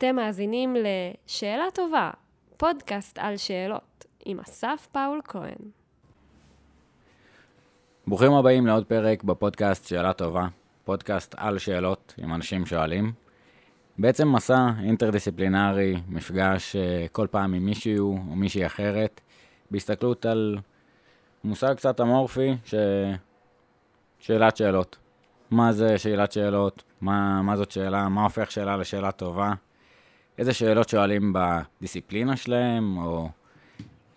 אתם מאזינים ל"שאלה טובה", פודקאסט על שאלות, עם אסף פאול כהן. ברוכים הבאים לעוד פרק בפודקאסט שאלה טובה, פודקאסט על שאלות עם אנשים שואלים. בעצם מסע אינטרדיסציפלינרי, מפגש אה, כל פעם עם מישהו או מישהי אחרת, בהסתכלות על מושג קצת אמורפי, ש... שאלת שאלות. מה זה שאלת שאלות? מה, מה זאת שאלה? מה הופך שאלה לשאלה טובה? איזה שאלות שואלים בדיסציפלינה שלהם, או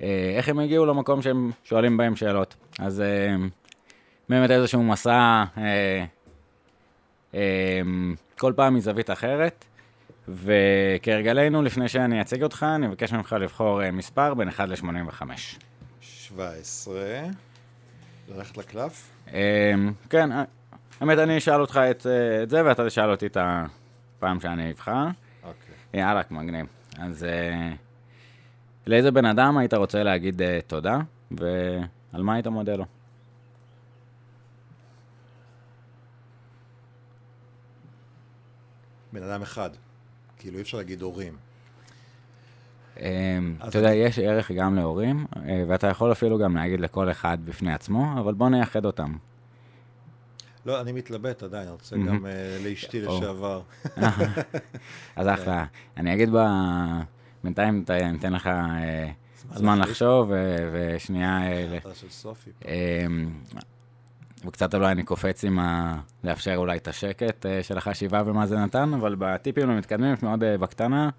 אה, איך הם הגיעו למקום שהם שואלים בהם שאלות. אז אה, באמת איזשהו מסע, אה, אה, כל פעם מזווית אחרת. וכהרגלנו, לפני שאני אציג אותך, אני מבקש ממך לבחור אה, מספר בין 1 ל-85. 17. ללכת לקלף? אה, כן, האמת, אני אשאל אותך את, את זה, ואתה תשאל אותי את הפעם שאני אבחר. יאללה, מגניב. אז אה, לאיזה בן אדם היית רוצה להגיד אה, תודה, ועל מה היית מודה לו? בן אדם אחד. כאילו, אי אפשר להגיד הורים. אה, אתה יודע, יש ערך גם להורים, אה, ואתה יכול אפילו גם להגיד לכל אחד בפני עצמו, אבל בוא נייחד אותם. לא, אני מתלבט עדיין, אני רוצה. גם אה, לאשתי. לשעבר. אז אחלה. אני אגיד ב... בינתיים ניתן לך אה, זמן. לחשוב, ושנייה... אה, ל- החלטה של סופי. פה. אמ, וקצת אולי אני קופץ עם ה... לאפשר אולי את השקט של החשיבה ומה זה נתן, אבל בטיפים המתקדמים מאוד בקטנה.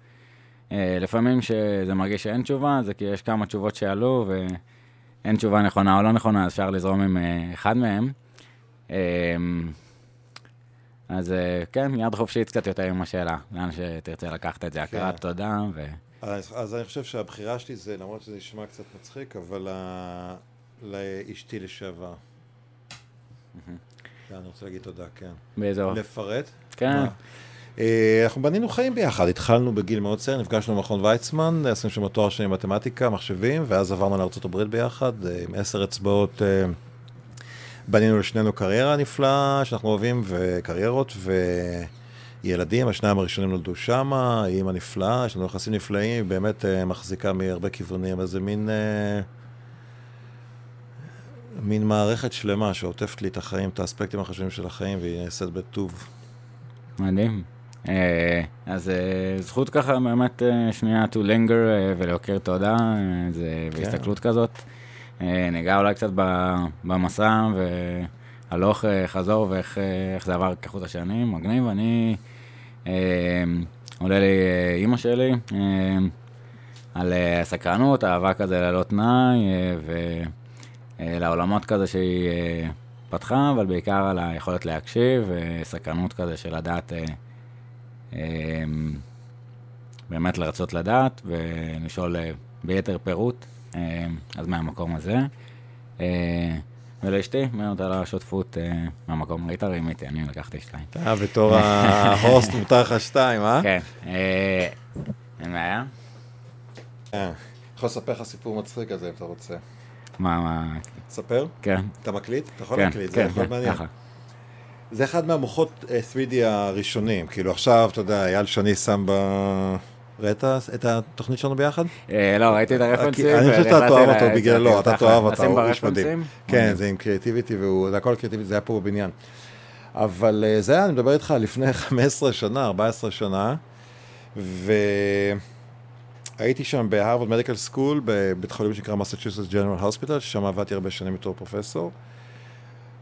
לפעמים שזה מרגיש שאין תשובה, זה כי יש כמה תשובות שעלו ואין תשובה נכונה או לא נכונה, אז אפשר לזרום עם אחד מהם. אמ, אז אה, כן, יד חופשית קצת יותר עם השאלה, לאן שתרצה לקחת את זה, הכרת כן. תודה ו... אז, אז אני חושב שהבחירה שלי זה, למרות שזה נשמע קצת מצחיק, אבל ה- לאשתי לשעבר. אני רוצה להגיד תודה, כן. באזור. לפרט? כן. אה, אנחנו בנינו חיים ביחד, התחלנו בגיל מאוד צעיר, נפגשנו במכון ויצמן, עשינו שם תואר שני במתמטיקה, מחשבים, ואז עברנו לארה"ב ביחד, אה, עם עשר אצבעות, בנינו לשנינו קריירה נפלאה, שאנחנו אוהבים, וקריירות, וילדים, השניים הראשונים נולדו שמה, אימא נפלאה, יש לנו יחסים נפלאים, היא באמת אה, מחזיקה מהרבה כיוונים, אז זה מין... אה, מין מערכת שלמה שעוטפת לי את החיים, את האספקטים החשובים של החיים, והיא נעשית בטוב. מדהים. אה, אז זכות ככה באמת שנייה to linger ולהוקיר תודה, זה כן. בהסתכלות כזאת. אה, ניגע אולי קצת במסע והלוך אה, חזור ואיך אה, זה עבר כחוט השנים, מגניב. אני, עולה לי אימא שלי על אה, סקרנות, אהבה כזה ללא תנאי ולעולמות כזה שהיא פתחה, אבל בעיקר על היכולת להקשיב, סקרנות כזה של לדעת, באמת לרצות לדעת ולשאול ביתר פירוט, אז מהמקום הזה. אה, ולאשתי, מאוד על השותפות אה, מהמקום, ראית רימיתי, אני לקחתי שתיים. אה, בתור ההוסט מותר לך שתיים, אה? כן, אה, אין בעיה? אה. יכול לספר לך סיפור מצחיק על זה אם אתה רוצה. מה, מה, ספר? כן, אתה מקליט? אתה יכול כן, להקליט, זה כן, יכול כן, מעניין. זה אחד מהמוחות אה, 3D הראשונים. כאילו עכשיו, אתה יודע, אייל שני שם ב... ראית את התוכנית שלנו ביחד? אה, לא, ראיתי את הרפרנסים. אני חושב שאתה תאהב אותו בגללו, יצאתי אתה ככה. תאהב אותו, הוא איש מדהים. כן, זה עם קריאטיביטי, זה הכל קריאטיביטי, זה היה פה בבניין. אבל אה, זה היה, אני מדבר איתך לפני 15 שנה, 14 שנה, והייתי שם ב Harvard Medical School, בבית חולים שנקרא Massachusetts General Hospital, ששם עבדתי הרבה שנים בתור פרופסור,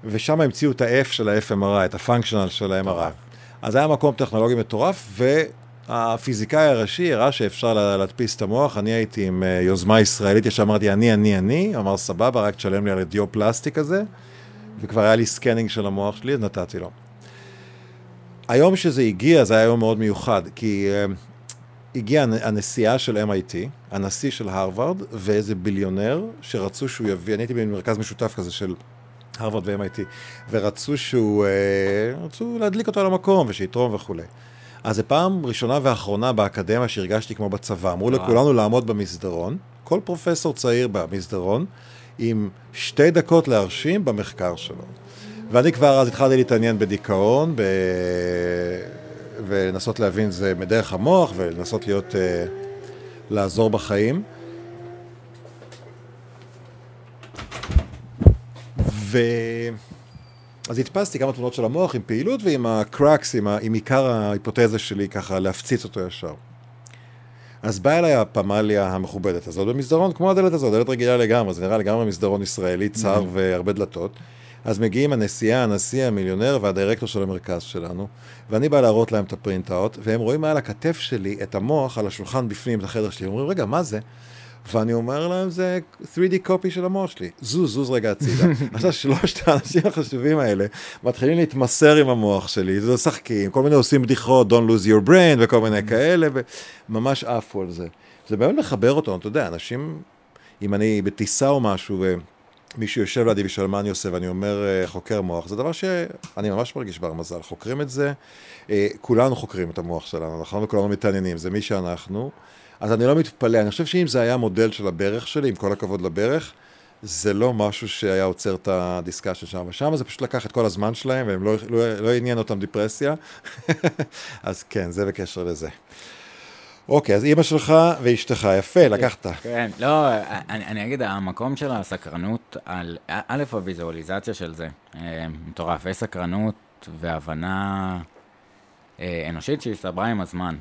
ושם המציאו את ה-F של ה-FMRI, את ה functional של ה-MRI. אז היה מקום טכנולוגי מטורף, והפיזיקאי הראשי הראה שאפשר לה- להדפיס את המוח, אני הייתי עם אה, יוזמה ישראלית, ישר אמרתי אני, אני, אני, אמר סבבה, רק תשלם לי על הדיו פלסטיק הזה, וכבר היה לי scanning של המוח שלי, אז נתתי לו. היום שזה הגיע, זה היה יום מאוד מיוחד, כי uh, הגיעה הנ- הנשיאה של MIT, הנשיא של הרווארד, ואיזה ביליונר שרצו שהוא יביא, אני הייתי במרכז משותף כזה של הרווארד ו-MIT, ורצו שהוא, uh, רצו להדליק אותו על המקום ושיתרום וכולי. אז זו פעם ראשונה ואחרונה באקדמיה שהרגשתי כמו בצבא. אמרו. לכולנו לעמוד במסדרון, כל פרופסור צעיר במסדרון, עם שתי דקות להרשים במחקר שלו. ואני כבר אז התחלתי להתעניין בדיכאון, ב... ולנסות להבין זה מדרך המוח, ולנסות להיות, אה, לעזור בחיים. ו... אז הדפסתי כמה תמונות של המוח עם פעילות ועם הקראקס, עם, ה... עם עיקר ההיפותזה שלי ככה להפציץ אותו ישר. אז באה אליי הפמליה המכובדת הזאת במסדרון, כמו הדלת הזאת, דלת רגילה לגמרי, זה נראה לגמרי מסדרון ישראלי צר Mm-hmm. והרבה דלתות. אז מגיעים הנשיאה, הנשיא, המיליונר והדירקטור של המרכז שלנו, ואני בא להראות להם את ה printout, והם רואים מעל הכתף שלי את המוח על השולחן בפנים, את החדר שלי, אומרים, רגע, מה זה? ואני אומר להם, זה 3D copy של המוח שלי. זוז, זוז רגע הצידה. עכשיו, שלושת האנשים החשובים האלה מתחילים להתמסר עם המוח שלי, זה משחקים, כל מיני עושים בדיחות, Don't lose your brain וכל מיני כאלה, וממש עפו על זה. זה באמת מחבר אותנו, אתה יודע, אנשים, אם אני בטיסה או משהו, ומישהו יושב לידי ושואל מה אני עושה, ואני אומר אה, חוקר מוח, זה דבר שאני ממש מרגיש בר מזל. חוקרים את זה, אה, כולנו חוקרים את המוח שלנו, נכון? וכולנו מתעניינים, זה מי שאנחנו. אז אני לא מתפלא, אני חושב שאם זה היה מודל של הברך שלי, עם כל הכבוד לברך, זה לא משהו שהיה עוצר את הדיסקשן שם ושם, זה פשוט לקח את כל הזמן שלהם, והם לא, לא, לא עניין אותם דיפרסיה. אז כן, זה בקשר לזה. אוקיי, אז אימא שלך ואשתך, יפה, לקחת. כן, לא, אני, אני אגיד, המקום של הסקרנות, על, א', הוויזואליזציה של זה, אה, מטורף, יש סקרנות והבנה אה, אנושית שהסתברה עם הזמן.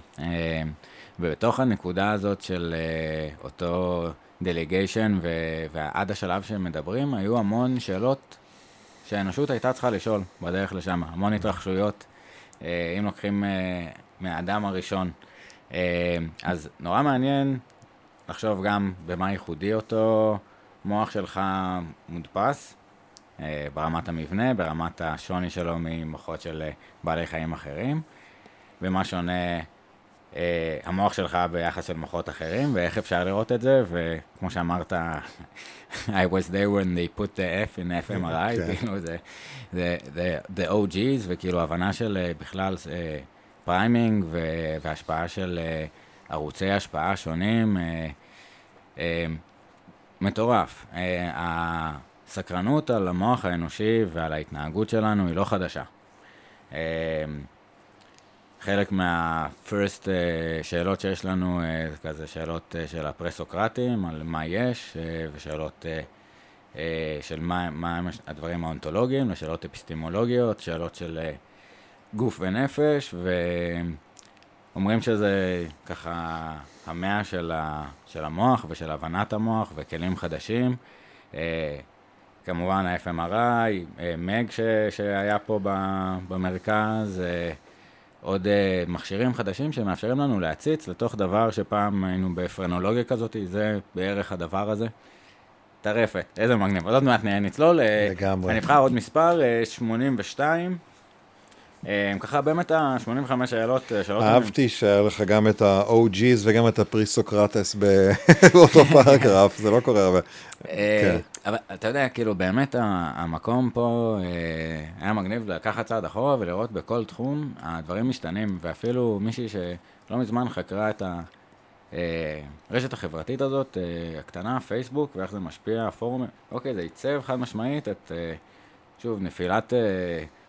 ובתוך הנקודה הזאת של אה, אותו דליגיישן ועד השלב שהם מדברים, היו המון שאלות שהאנושות הייתה צריכה לשאול בדרך לשם, המון התרחשויות, אה, אם לוקחים אה, מהאדם הראשון. אה, אז נורא מעניין לחשוב גם במה ייחודי אותו מוח שלך מודפס, ברמת המבנה, ברמת השוני שלו ממוחות של בעלי חיים אחרים, ומה שונה uh, המוח שלך ביחס של מוחות אחרים, ואיך אפשר לראות את זה, וכמו שאמרת, I was there when they put the F in FMRI, כן. כאילו זה, זה, זה the OG's, וכאילו הבנה של אה, בכלל אה, framing ו- והשפעה של אה, ערוצי השפעה שונים, אה, אה, מטורף. אה, הסקרנות על המוח האנושי ועל ההתנהגות שלנו היא לא חדשה. חלק מה- first אה, שאלות שיש לנו, זה כזה שאלות אה, של הפרה-סוקרטים, על מה יש, אה, ושאלות אה, אה, של מה, מה הם הדברים האונתולוגיים, לשאלות אפיסטימולוגיות, שאלות של uh, גוף ונפש, ואומרים שזה ככה המאה של, ה, של המוח ושל הבנת המוח וכלים חדשים. Uh, כמובן ה-FMRI, uh, מג ש, שהיה פה במרכז, uh, עוד uh, מכשירים חדשים שמאפשרים לנו להציץ לתוך דבר שפעם היינו בפרנולוגיה כזאת, זה בערך הדבר הזה. טרפת, איזה מגניב. עוד מעט נצלול. אה, לגמרי. אני אבחר עוד מספר, אה, 82. אה, ככה באמת ה-85 שאלות, אה, שאלות... אהבתי שהיה לך גם את ה-OG's וגם את הפריסוקרטס באותו פרגרף, זה לא קורה הרבה. אה, כן. אבל אתה יודע, כאילו, באמת המקום פה היה מגניב לקחת צעד אחורה ולראות בכל תחום, הדברים משתנים, ואפילו מישהי שלא מזמן חקרה את הרשת החברתית הזאת, הקטנה, פייסבוק, ואיך זה משפיע, הפורום, אוקיי, זה עיצב חד משמעית את, שוב, נפילת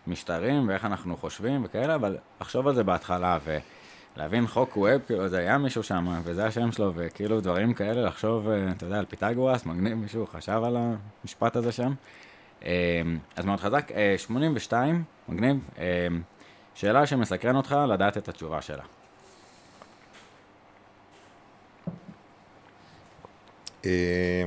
משטרים ואיך אנחנו חושבים וכאלה, אבל לחשוב על זה בהתחלה, ו... להבין חוק ווב, כאילו זה היה מישהו שם, וזה השם שלו, וכאילו דברים כאלה, לחשוב, אה, אתה יודע, על פיתגורס, מגניב, מישהו חשב על המשפט הזה שם. אה, אז מאוד חזק. אה, 82, מגניב. אה, שאלה שמסקרן אותך, לדעת את התשובה שלה. אה,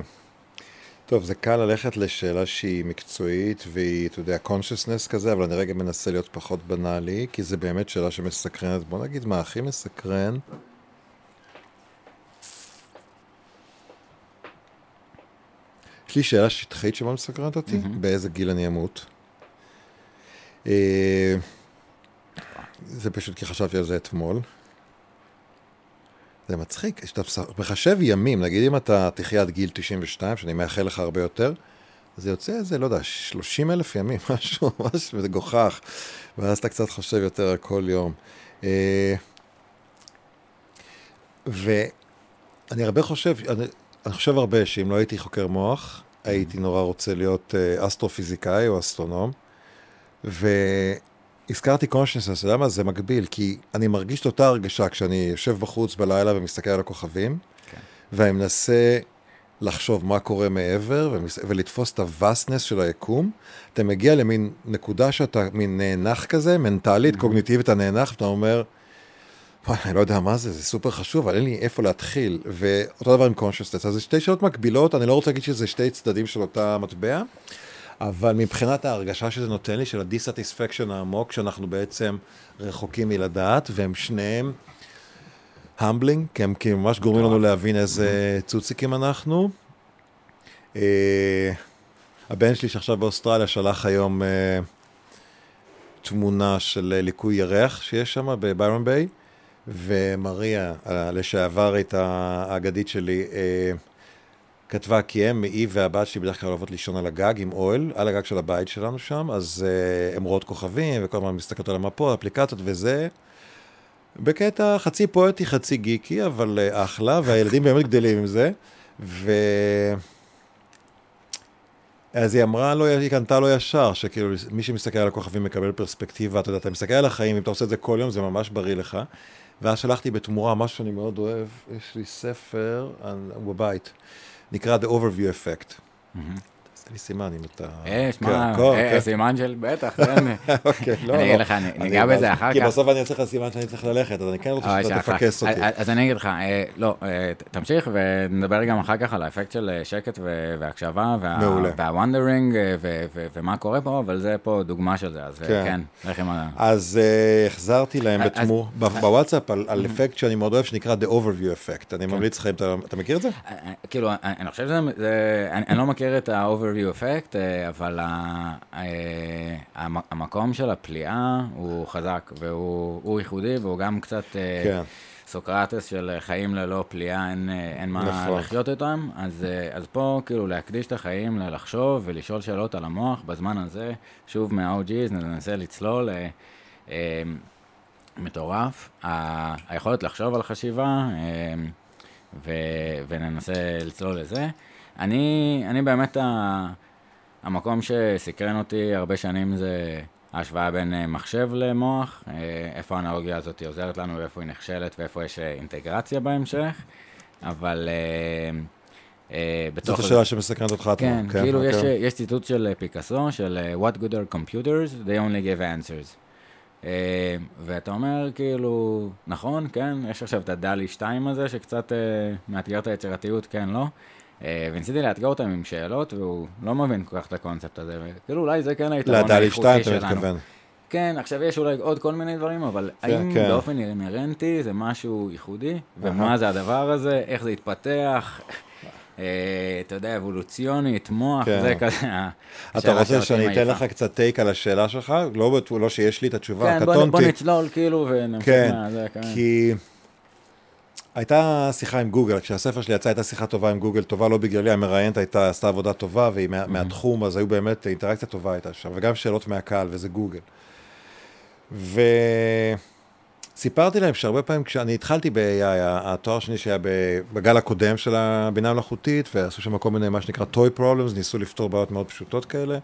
טוב, זה קל ללכת לשאלה שהיא מקצועית והיא, אתה יודע, consciousness כזה, אבל אני רגע מנסה להיות פחות בנאלי, כי זה באמת שאלה שמסקרנת. בוא נגיד מה הכי מסקרן. יש לי שאלה שטחית שמאוד מסקרנת אותי, מהמם. באיזה גיל אני אמות. אה, זה פשוט כי חשבתי על זה אתמול. זה מצחיק, כשאתה מחשב ימים, נגיד אם אתה תחיה עד גיל 92, שאני מאחל לך הרבה יותר, זה יוצא איזה, לא יודע, 30 אלף ימים, משהו ממש מגוחך, ואז אתה קצת חושב יותר על כל יום. אה, ואני הרבה חושב, אני, אני חושב הרבה שאם לא הייתי חוקר מוח, הייתי נורא רוצה להיות אה, אסטרופיזיקאי או אסטרונום, ו... הזכרתי consciousness, אתה יודע מה? זה מגביל, כי אני מרגיש את אותה הרגשה כשאני יושב בחוץ בלילה ומסתכל על הכוכבים, כן. ואני מנסה לחשוב מה קורה מעבר ומס... ולתפוס את הווסטנס של היקום, אתה מגיע למין נקודה שאתה מין נאנח כזה, מנטלית, Mm-hmm. קוגניטיבית, אתה נאנח, ואתה אומר, אני לא יודע מה זה, זה סופר חשוב, אבל אין לי איפה להתחיל. ואותו דבר עם consciousness. אז זה שתי שאלות מקבילות, אני לא רוצה להגיד שזה שתי צדדים של אותה מטבע, אבל מבחינת ההרגשה שזה נותן לי, של ה dissatisfaction העמוק, שאנחנו בעצם רחוקים מלדעת, והם שניהם humbling, כי הם כי הם ממש גורמים לנו להבין איזה צוציקים אנחנו. אה, הבן שלי שעכשיו באוסטרליה שלח היום אה, תמונה של אה, ליקוי ירח שיש שם ב Byron Bay, ומריה, הלשעברית האגדית שלי, אה, כתבה כי הם, היא והבת שלי בדרך כלל אוהבות לישון על הגג עם אוהל, על הגג של הבית שלנו שם, אז uh, הן רואות כוכבים וכל הזמן מסתכלות על המפות, אפליקציות וזה. בקטע חצי פואטי, חצי גיקי, אבל uh, אחלה, והילדים באמת גדלים עם זה. ו... אז היא אמרה לו, היא קנתה לו ישר, שכאילו מי שמסתכל על הכוכבים מקבל פרספקטיבה, אתה יודע, אתה מסתכל על החיים, אם אתה עושה את זה כל יום, זה ממש בריא לך. ואז שלחתי בתמורה משהו שאני מאוד אוהב, יש לי ספר, הוא בבית. נקרא The Overview Effect. תעשה לי סימן אם אתה... יש, כן, מה, הכל, אה, כן. סימן של בטח, כן. אוקיי, לא, אני לא. אגיד לך, ניגע בזה אחר כי כך. בסוף אני אעשה לך סימן שאני צריך ללכת, אז אני כן רוצה אבל שאתה תפקס אותי. אז- אני אגיד לך, אה, לא, אה, תמשיך ונדבר גם אחר כך על האפקט של אה, שקט והקשבה. והוונדרינג אה, ומה קורה פה, אבל זה פה דוגמה של זה, אז אה, כן. כן, לך עם ה... אז אה, החזרתי להם בתמור, בוואטסאפ על על אפקט שאני מאוד אוהב, שנקרא The Overview Effect. אני ממליץ לך אתה מכיר את זה? אה, אה, כאילו, אני חושב שזה, זה- אני אני לא מכיר את ה-overview effect, אה, אבל אה, המ- המקום של הפליאה הוא חזק, והוא הוא ייחודי, והוא גם קצת אה, כן. סוקרטס של חיים ללא פליאה, אין, אין מה נכון. לחיות איתם, אז, אז פה כאילו להקדיש את החיים ללחשוב ולשאול שאלות על המוח בזמן הזה, שוב מה-OG's, ננסה לצלול. מטורף, היכולת לחשוב על חשיבה, ו- וננסה לצלול לזה. אני, אני באמת, ה- המקום שסקרן אותי הרבה שנים זה ההשוואה בין אה, מחשב למוח, אה, איפה האנלוגיה הזאת עוזרת לנו ואיפה היא נכשלת ואיפה יש אה, אינטגרציה בהמשך, אבל. זאת השאלה שמסקרנת אותך. כן, אומר. כאילו יש, אוקיי. יש ציטוט של פיקאסו, של What good are computers? They only give answers. ואתה אומר, כאילו, נכון, כן, יש עכשיו את הדלי 2 הזה, שקצת מאתגר את היצירתיות, כן, לא? אה, וניסיתי לאתגר אותם עם שאלות, והוא לא מבין כל כך את הקונספט הזה, וכאילו אולי זה כן היתרון האיכותי 2 שלנו. אתה מתכוון. כן, עכשיו יש אולי עוד כל מיני דברים, אבל האם כן. באופן אינהרנטי זה משהו ייחודי? ומה. זה הדבר הזה? איך זה התפתח? אה, אתה יודע, אבולוציונית, מוח, כן. זה כזה. אתה רוצה שאני אתן. לך קצת טייק על השאלה שלך? לא לא שיש לי את התשובה, כן, בוא, בוא קטונתי. נצלול כאילו ונמשיך כן, מהזה, כן. כי הייתה שיחה עם גוגל, כשהספר שלי יצא הייתה שיחה טובה עם גוגל, טובה לא בגללי, המראיינת הייתה, עשתה עבודה טובה, והיא מה, מהתחום, אז היו באמת, אינטראקציה טובה הייתה שם, וגם שאלות מהקהל, וזה גוגל. וסיפרתי להם שהרבה פעמים כשאני התחלתי ב-AI, התואר השני שהיה בגל הקודם של הבינה המלאכותית, ועשו שם כל מיני, מה שנקרא toy problems, ניסו לפתור בעיות מאוד פשוטות כאלה.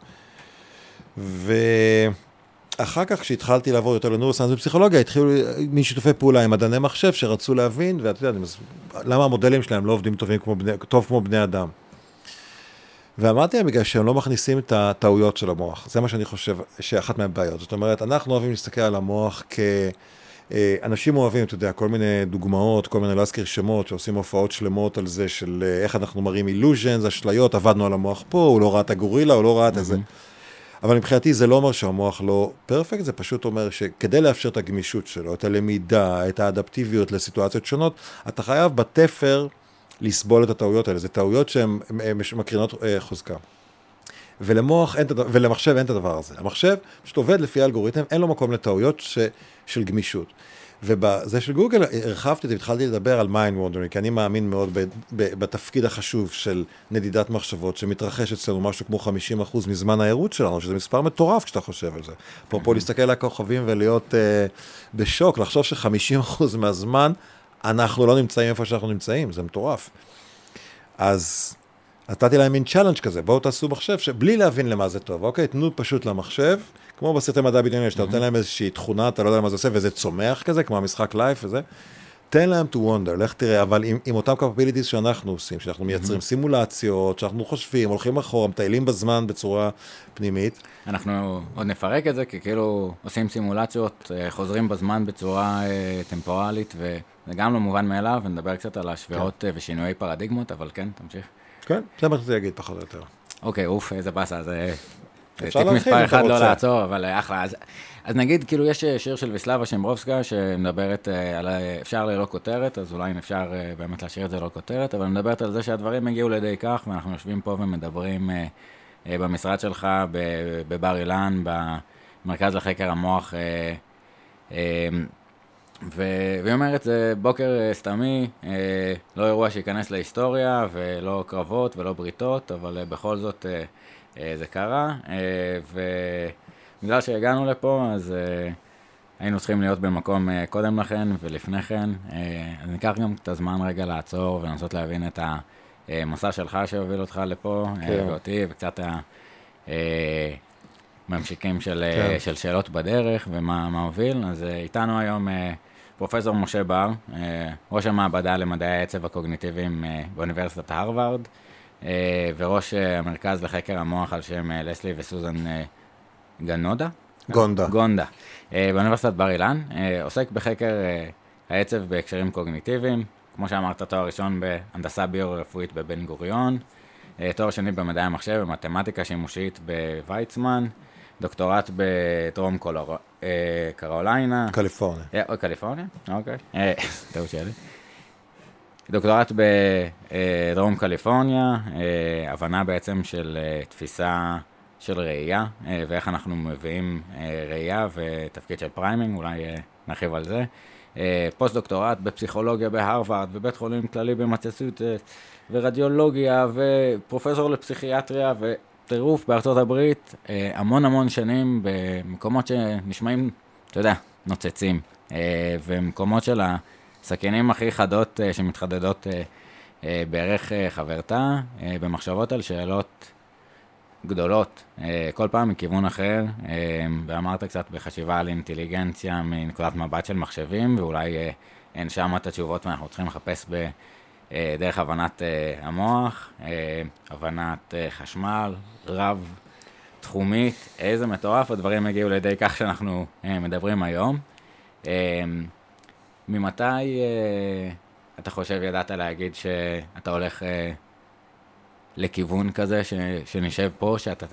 ואחר כך, כשהתחלתי לעבור יותר לנורסנס בפסיכולוגיה, התחילו משיתופי פעולה עם מדעני מחשב שרצו להבין, ואתה יודע, למה המודלים שלהם לא עובדים טובים כמו בני, טוב כמו בני אדם. ואמרתי להם, בגלל שהם לא מכניסים את הטעויות של המוח. זה מה שאני חושב שאחת מהבעיות. זאת אומרת, אנחנו אוהבים להסתכל על המוח כ... אה, אנשים אוהבים, אתה יודע, כל מיני דוגמאות, כל מיני, לא אזכיר שמות, שעושים הופעות שלמות על זה של אה, איך אנחנו מראים אילוז'נס, אשליות, עבדנו על המוח פה, הוא לא ראה את הגורילה, הוא לא ראה את זה. אבל מבחינתי זה לא אומר שהמוח לא פרפקט, זה פשוט אומר שכדי לאפשר את הגמישות שלו, את הלמידה, את האדפטיביות לסיטואציות שונות, אתה חייב בתפר לסבול את הטעויות האלה. זה טעויות שהן הן- הן מקרינות אה, חוזקה. ולמוח אין, ולמחשב אין את הדבר הזה. המחשב פשוט עובד לפי האלגוריתם, אין לו מקום לטעויות ש, של גמישות. ובזה של גוגל הרחבתי את זה, התחלתי לדבר על mind wandering, כי אני מאמין מאוד ב, ב, בתפקיד החשוב של נדידת מחשבות, שמתרחש אצלנו משהו כמו 50% מזמן הערות שלנו, שזה מספר מטורף כשאתה חושב על זה. אפרופו להסתכל על הכוכבים ולהיות אה, בשוק, לחשוב ש-50% מהזמן אנחנו לא נמצאים איפה שאנחנו נמצאים, זה מטורף. אז נתתי להם מין challenge כזה, בואו תעשו מחשב שבלי להבין למה זה טוב, אוקיי? תנו פשוט למחשב, כמו בסרטי מדע בדיוני, שאתה נותן להם איזושהי תכונה, אתה לא יודע מה זה עושה, וזה צומח כזה, כמו המשחק Life וזה. תן להם to wonder, לך תראה, אבל עם, עם אותם capabilities שאנחנו עושים, שאנחנו מייצרים סימולציות, שאנחנו חושבים, הולכים אחורה, מטיילים בזמן בצורה פנימית. אנחנו עוד נפרק את זה, כי כאילו עושים סימולציות, אה, חוזרים בזמן בצורה אה, טמפורלית, וזה גם לא מובן מאליו, ונדבר קצת על השבירות כן. אה, ושינויי פרדיגמות, אבל כן, תמשיך. כן, זה מה שזה יגיד פחות או יותר. אוקיי, אוף, איזה באסה, זה... אפשר להרחיב מספר אם אתה אחד לא רוצה. לעצור, אבל אה, אחלה. אז, אז נגיד, כאילו, יש אה, שיר של ויסלבה שמברובסקה, שמדברת אה, על אפשר ללא כותרת, אז אולי אם אפשר באמת להשאיר את זה ללא כותרת, אבל מדברת על זה שהדברים הגיעו לידי כך, ואנחנו יושבים פה ומדברים במשרד שלך, בבר אילן, במרכז לחקר המוח, והיא אומרת, זה בוקר סתמי, לא אירוע שייכנס להיסטוריה, ולא קרבות ולא בריתות, אבל בכל זאת זה קרה, אה, ובגלל שהגענו לפה, אז אה, היינו צריכים להיות במקום אה, קודם לכן ולפני כן, אה, אז ניקח גם את הזמן רגע לעצור ולנסות להבין את המסע שלך שהוביל אותך לפה, אה, כן. ואותי, וקצת ה... אה, ממשיכים של, אה, כן. של שאלות בדרך ומה מה הוביל. אז אה, איתנו היום אה, פרופסור משה בר, אה, ראש המעבדה למדעי העצב הקוגניטיביים אה, באוניברסיטת הרווארד, אה, וראש אה, המרכז לחקר המוח על שם אה, לסלי וסוזן אה, גנודה? גונדה. גונדה, אה, באוניברסיטת בר אילן, אה, עוסק בחקר אה, העצב בהקשרים קוגניטיביים, כמו שאמרת, תואר ראשון בהנדסה ביו-רפואית בבן גוריון, אה, תואר שני במדעי המחשב ומתמטיקה שימושית בוויצמן, דוקטורט בדרום קולור... אה, קרוליינה, קליפורניה. אה, קליפורניה? אוקיי. אה, טעות שלי. דוקטורט בדרום קליפורניה, אה, הבנה בעצם של אה, תפיסה של ראייה, אה, ואיך אנחנו מביאים ראייה ותפקיד של framing, אולי נרחיב על זה. אה, פוסט דוקטורט בפסיכולוגיה בהרווארד, ובית חולים כללי במסצ'וסטס, ורדיולוגיה, ופרופסור לפסיכיאטריה, וטירוף בארצות הברית, המון המון שנים במקומות שנשמעים, אתה יודע, נוצצים, ומקומות של הסכינים הכי חדות אה, שמתחדדות אה, אה, בערך אה, חברתה, אה, במחשבות על שאלות גדולות, אה, כל פעם מכיוון אחר, אה, ואמרת קצת בחשיבה על אינטליגנציה מנקודת מבט של מחשבים, ואולי אה, אין שם את התשובות ואנחנו צריכים לחפש ב... דרך הבנת אה, המוח, אה, הבנת אה, חשמל, רב תחומית, איזה מטורף, הדברים הגיעו לידי כך שאנחנו אה, מדברים היום. ממתי אה, אתה חושב, ידעת להגיד שאתה הולך אה, לכיוון כזה, ש, שנשב פה, שאתה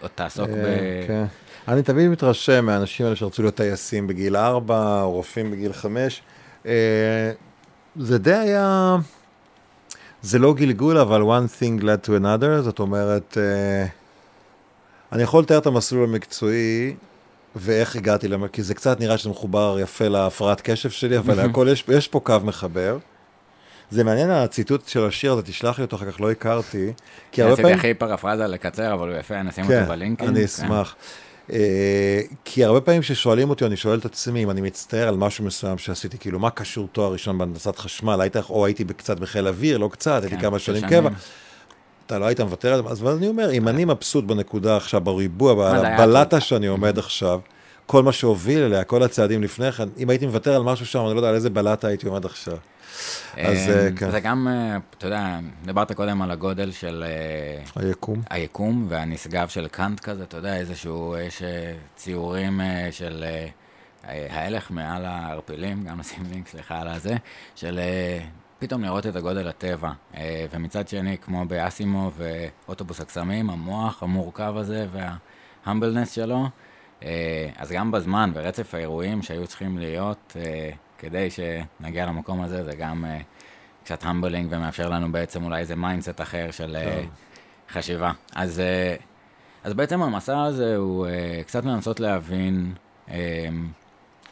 עוד תעסוק ב... אה, כן. אני תמיד מתרשם מהאנשים האלה שרצו להיות טייסים בגיל 4, או רופאים בגיל 5. זה די היה... זה לא גלגול, אבל one thing led to another, זאת אומרת, אה, אני יכול לתאר את המסלול המקצועי ואיך הגעתי למה, כי זה קצת נראה שזה מחובר יפה להפרעת קשב שלי, אבל הכל, יש, יש פה קו מחבר. זה מעניין הציטוט של השיר הזה, תשלח לי אותו, אחר כך לא הכרתי, כי הרבה פעמים... הכי פרפרזה לקצר, אבל הוא יפה, נשים כן, אותו בלינקים. אני כן. אשמח. אה, כי הרבה פעמים כששואלים אותי, אני שואל את עצמי אם אני מצטער על משהו מסוים שעשיתי, כאילו, מה קשור תואר ראשון בהנדסת חשמל? היית, או הייתי קצת בחיל אוויר, לא קצת, הייתי כן, כמה שנים. קבע. אתה לא היית מוותר על זה, אז אני אומר, אם אני מבסוט בנקודה עכשיו, בריבוע, בבלטה שאני עומד עכשיו, כל מה שהוביל אליה, כל הצעדים לפני כן, אם הייתי מוותר על משהו שם, אני לא יודע על איזה בלטה הייתי עומד עכשיו. אז, אה, אמ, כן. זה גם, אה, אתה יודע, דיברת קודם על הגודל של אה, היקום. היקום והנשגב של קאנט כזה, אתה יודע, איזשהו, יש ציורים של ההלך מעל הערפילים, גם נשים לינק, סליחה על הזה, של פתאום לראות את הגודל הטבע. אה, ומצד שני, כמו באסימוב ואוטובוס הקסמים, המוח המורכב הזה וה humbleness שלו, אה, אז גם בזמן ורצף האירועים שהיו צריכים להיות אה, כדי שנגיע למקום הזה, זה גם קצת humbling ומאפשר לנו בעצם אולי איזה mindset אחר של כן. חשיבה. אז, אז בעצם המסע הזה הוא קצת לנסות להבין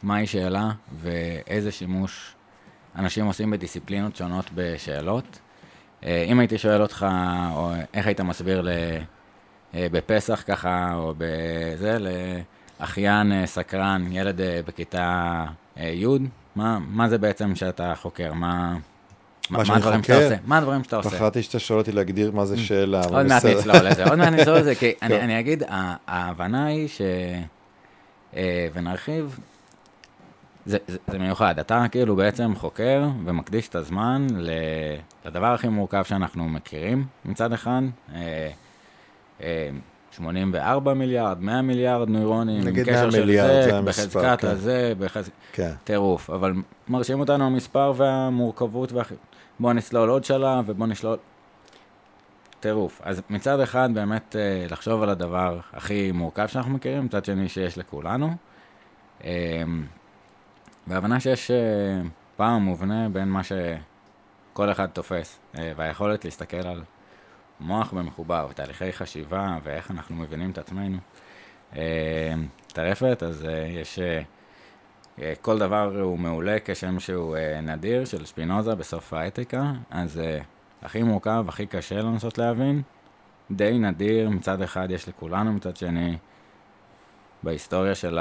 מהי שאלה ואיזה שימוש אנשים עושים בדיסציפלינות שונות בשאלות. אה, אם הייתי שואל אותך, או איך היית מסביר ל, אה, בפסח ככה, או בזה, לאחיין אה, סקרן, ילד בכיתה י', מה, מה זה בעצם שאתה חוקר? מה... מה שאני הדברים שאתה? עושה? מה הדברים שאתה עושה? פחדתי שאתה שואל אותי להגדיר מה זה שאלה, אבל עוד מעט. נצלול לזה, עוד מעט נצלול לזה, כי אני. אני אגיד, ההבנה היא ש... ונרחיב, זה, זה, זה מיוחד, אתה כאילו בעצם חוקר ומקדיש את הזמן לדבר הכי מורכב שאנחנו מכירים מצד אחד, אה, אה, 84 מיליארד, 100 מיליארד נוירונים, נגיד 100 קשר של מיליארד, זה, זה המספר, בחזקת כן. הזה, בחז... כן. טירוף, אבל מרשים אותנו המספר והמורכבות והכי... בוא נסלול עוד שלב ובוא נשלול... טירוף. אז מצד אחד באמת אה, לחשוב על הדבר הכי מורכב שאנחנו מכירים, מצד שני שיש לכולנו. והבנה שיש אה, פער מובנה בין מה שכל אחד תופס, אה, והיכולת להסתכל על מוח במחובר, ותהליכי חשיבה, ואיך אנחנו מבינים את עצמנו. אה, טרפת, אז יש... כל דבר הוא מעולה כשם שהוא נדיר של שפינוזה בסוף האתיקה, אז הכי מורכב, הכי קשה לנסות להבין, די נדיר, מצד אחד יש לכולנו, מצד שני, בהיסטוריה של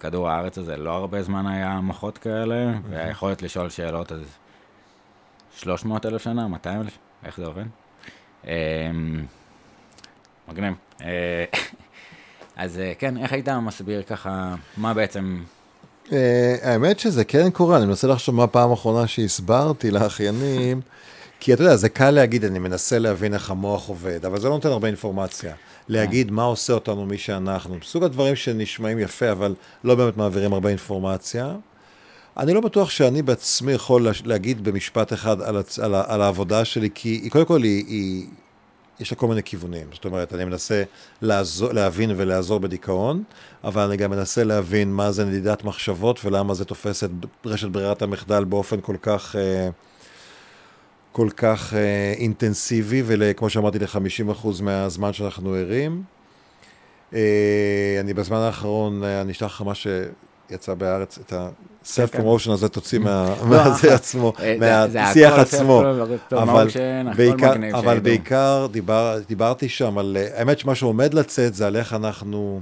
כדור הארץ הזה לא הרבה זמן היה מוחות כאלה, והיכולת לשאול שאלות אז 300 אלף שנה, 200 אלף, איך זה עובד? אה, מגניב. אה, אז אה, כן, איך היית מסביר ככה, מה בעצם אה, האמת שזה כן קורה, אני מנסה לחשוב מה פעם אחרונה שהסברתי לאחיינים, כי אתה יודע, זה קל להגיד, אני מנסה להבין איך המוח עובד, אבל זה לא נותן הרבה אינפורמציה. להגיד מה עושה אותנו מי שאנחנו. סוג הדברים שנשמעים יפה, אבל לא באמת מעבירים הרבה אינפורמציה. אני לא בטוח שאני בעצמי יכול להגיד במשפט אחד על, הצ... על, ה... על העבודה שלי, כי היא, קודם כל היא, היא, יש לה כל מיני כיוונים. זאת אומרת, אני מנסה לעזור, להבין ולעזור בדיכאון, אבל אני גם מנסה להבין מה זה נדידת מחשבות ולמה זה תופס את רשת ברירת המחדל באופן כל כך, אה, כל כך אה, אינטנסיבי, וכמו שאמרתי, ל-50% מהזמן שאנחנו ערים. אה, אני בזמן האחרון, אה, אני אשלח לך מה שיצא בהארץ, את ה-self promotion הזה תוציא מה- מהזה עצמו, מהשיח עצמו. self-promotion, אבל בעיקר, אבל. בעיקר דיבר, דיברתי שם על, אה, האמת שמה שעומד לצאת זה על איך אנחנו,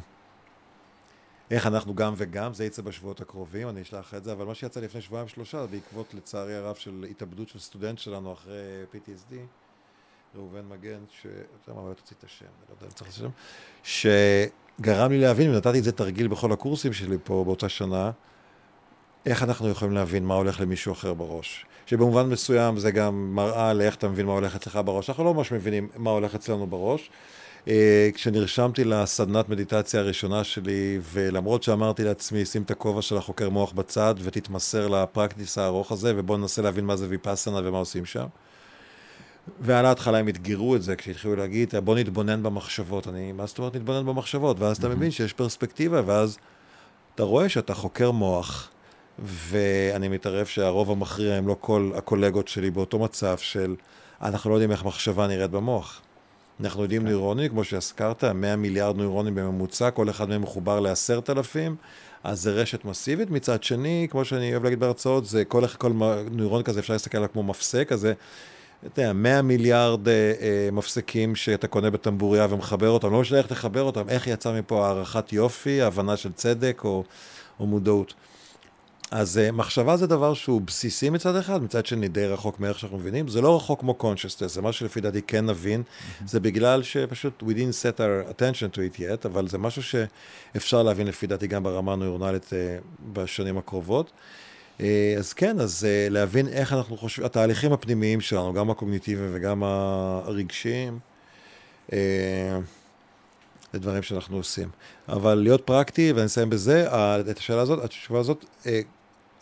איך אנחנו גם וגם, זה יצא בשבועות הקרובים, אני אשלח את זה, אבל מה שיצא לפני שבועיים שלושה, בעקבות לצערי הרב של התאבדות של סטודנט שלנו אחרי PTSD, ראובן מגן, ש... אתה יודע מה, לא תוציא את השם, אני לא יודע אם צריך השם, שגרם לי להבין, ונתתי את זה תרגיל בכל הקורסים שלי פה באותה שנה, איך אנחנו יכולים להבין מה הולך למישהו אחר בראש. שבמובן מסוים זה גם מראה לאיך אתה מבין מה הולך אצלך בראש. אנחנו לא ממש מבינים מה הולך אצלנו בראש. אה, כשנרשמתי לסדנת מדיטציה הראשונה שלי, ולמרות שאמרתי לעצמי, שים את הכובע של החוקר מוח בצד ותתמסר לפרקטיס הארוך הזה, ובוא ננסה להבין מה זה ויפאסנה ומה עושים שם. ועל ההתחלה הם אתגרו את זה, כשהתחילו להגיד, בוא נתבונן במחשבות. אני, מה זאת אומרת נתבונן במחשבות? ואז אתה מבין שיש פרספקטיבה, ואז אתה רואה שאתה חוקר מוח, ואני מתערב שהרוב המכריע הם לא כל הקולגות שלי באותו מצב של, אנחנו לא יודעים איך מחשבה נראית במוח. אנחנו יודעים כן. נוירונים, כמו שהזכרת, 100 מיליארד נוירונים בממוצע, כל אחד מהם מחובר לעשרת אלפים, אז זה רשת מסיבית. מצד שני, כמו שאני אוהב להגיד בהרצאות, זה כל, כל נוירון כזה, אפשר להסתכל עליו כמו מפסק, אז זה, אתה יודע, 100 מיליארד אה, אה, מפסקים שאתה קונה בטמבוריה ומחבר אותם, לא משנה איך תחבר אותם, איך יצא מפה הערכת יופי, הבנה של צדק או, או מודעות. אז uh, מחשבה זה דבר שהוא בסיסי מצד אחד, מצד שני די רחוק מאיך שאנחנו מבינים. זה לא רחוק כמו consciousness, זה משהו שלפי דעתי כן נבין. זה בגלל שפשוט we didn't set our attention to it yet, אבל זה משהו שאפשר להבין לפי דעתי גם ברמה הנוירונלית uh, בשנים הקרובות. Uh, אז כן, אז uh, להבין איך אנחנו חושבים, התהליכים הפנימיים שלנו, גם הקוגניטיביים וגם הרגשיים, uh, זה דברים שאנחנו עושים. אבל להיות פרקטי, ואני אסיים בזה, את השאלה הזאת, התשובה הזאת, אה,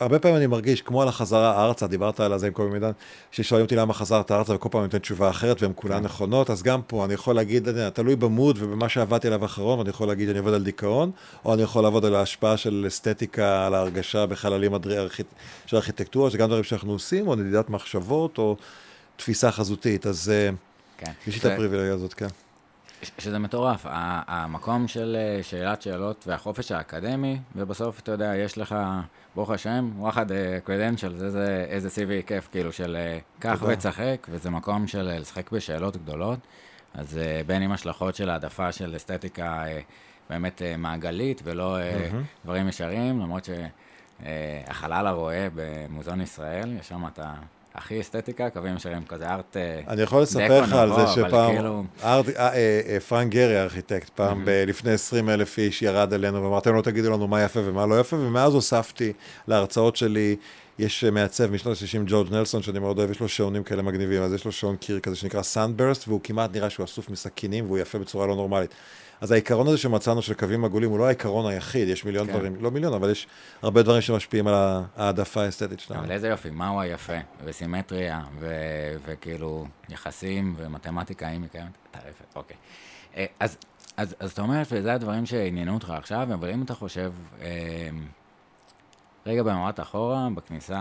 הרבה פעמים אני מרגיש, כמו על החזרה ארצה, דיברת על זה עם קובי מידן, ששואלים אותי למה חזרת ארצה, וכל פעם אני נותן תשובה אחרת, והן כולן נכונות, אז גם פה אני יכול להגיד, אני תלוי במוד ובמה שעבדתי עליו אחרון, ואני יכול להגיד, אני עובד על דיכאון, או אני יכול לעבוד על ההשפעה של אסתטיקה, על ההרגשה בחללים אדרי- ארכיט... של ארכיטקטורה, שזה גם דברים שאנחנו עושים, או נדידת מחשבות, או תפיסה חזותית, אז אה, כן. יש לי את הפריבילגיה הזאת, כן. שזה מטורף, ה- המקום של אה, שאלת שאלות והחופש האקדמי, ובסוף, אתה יודע, יש לך, ברוך השם, וואחד קרדנשל, זה, זה איזה CV כיף, כאילו, של אה, קח. וצחק, וזה מקום של אה, לשחק בשאלות גדולות, אז אה, בין עם השלכות של העדפה של אסתטיקה אה, באמת אה, מעגלית, ולא אה, מהמם. דברים ישרים, למרות שהחלל הרואה במוזיאון ישראל, יש שם את הכי אסתטיקה, קווים ישרים, כזה ארט... אה, אני יכול לספר לך על זה שפעם, כאילו- ארט- אה, אה, אה, פרנק גרי הארכיטקט, פעם ב- לפני 20 אלף איש ירד עלינו ואמר, אתם לא תגידו לנו מה יפה ומה לא יפה, ומאז הוספתי להרצאות שלי, יש מעצב משנות ה-60, ג'ורג' נלסון, שאני מאוד אוהב, יש לו שעונים כאלה מגניבים, אז יש לו שעון קיר כזה שנקרא סאנדברסט, והוא כמעט נראה שהוא אסוף מסכינים והוא יפה בצורה לא נורמלית. אז העיקרון הזה שמצאנו של קווים עגולים הוא לא העיקרון היחיד, יש מיליון כן. דברים, לא מיליון, אבל יש הרבה דברים שמשפיעים על ההעדפה האסתטית שלנו. אבל איזה יופי, מהו היפה, וסימטריה, ו- וכאילו יחסים ומתמטיקה, האם היא קיימת? טרפת, אוקיי. אה, אז, אז, אז אתה אומר שזה הדברים שעניינו אותך עכשיו, אבל אם אתה חושב, אה, רגע במבט אחורה, בכניסה,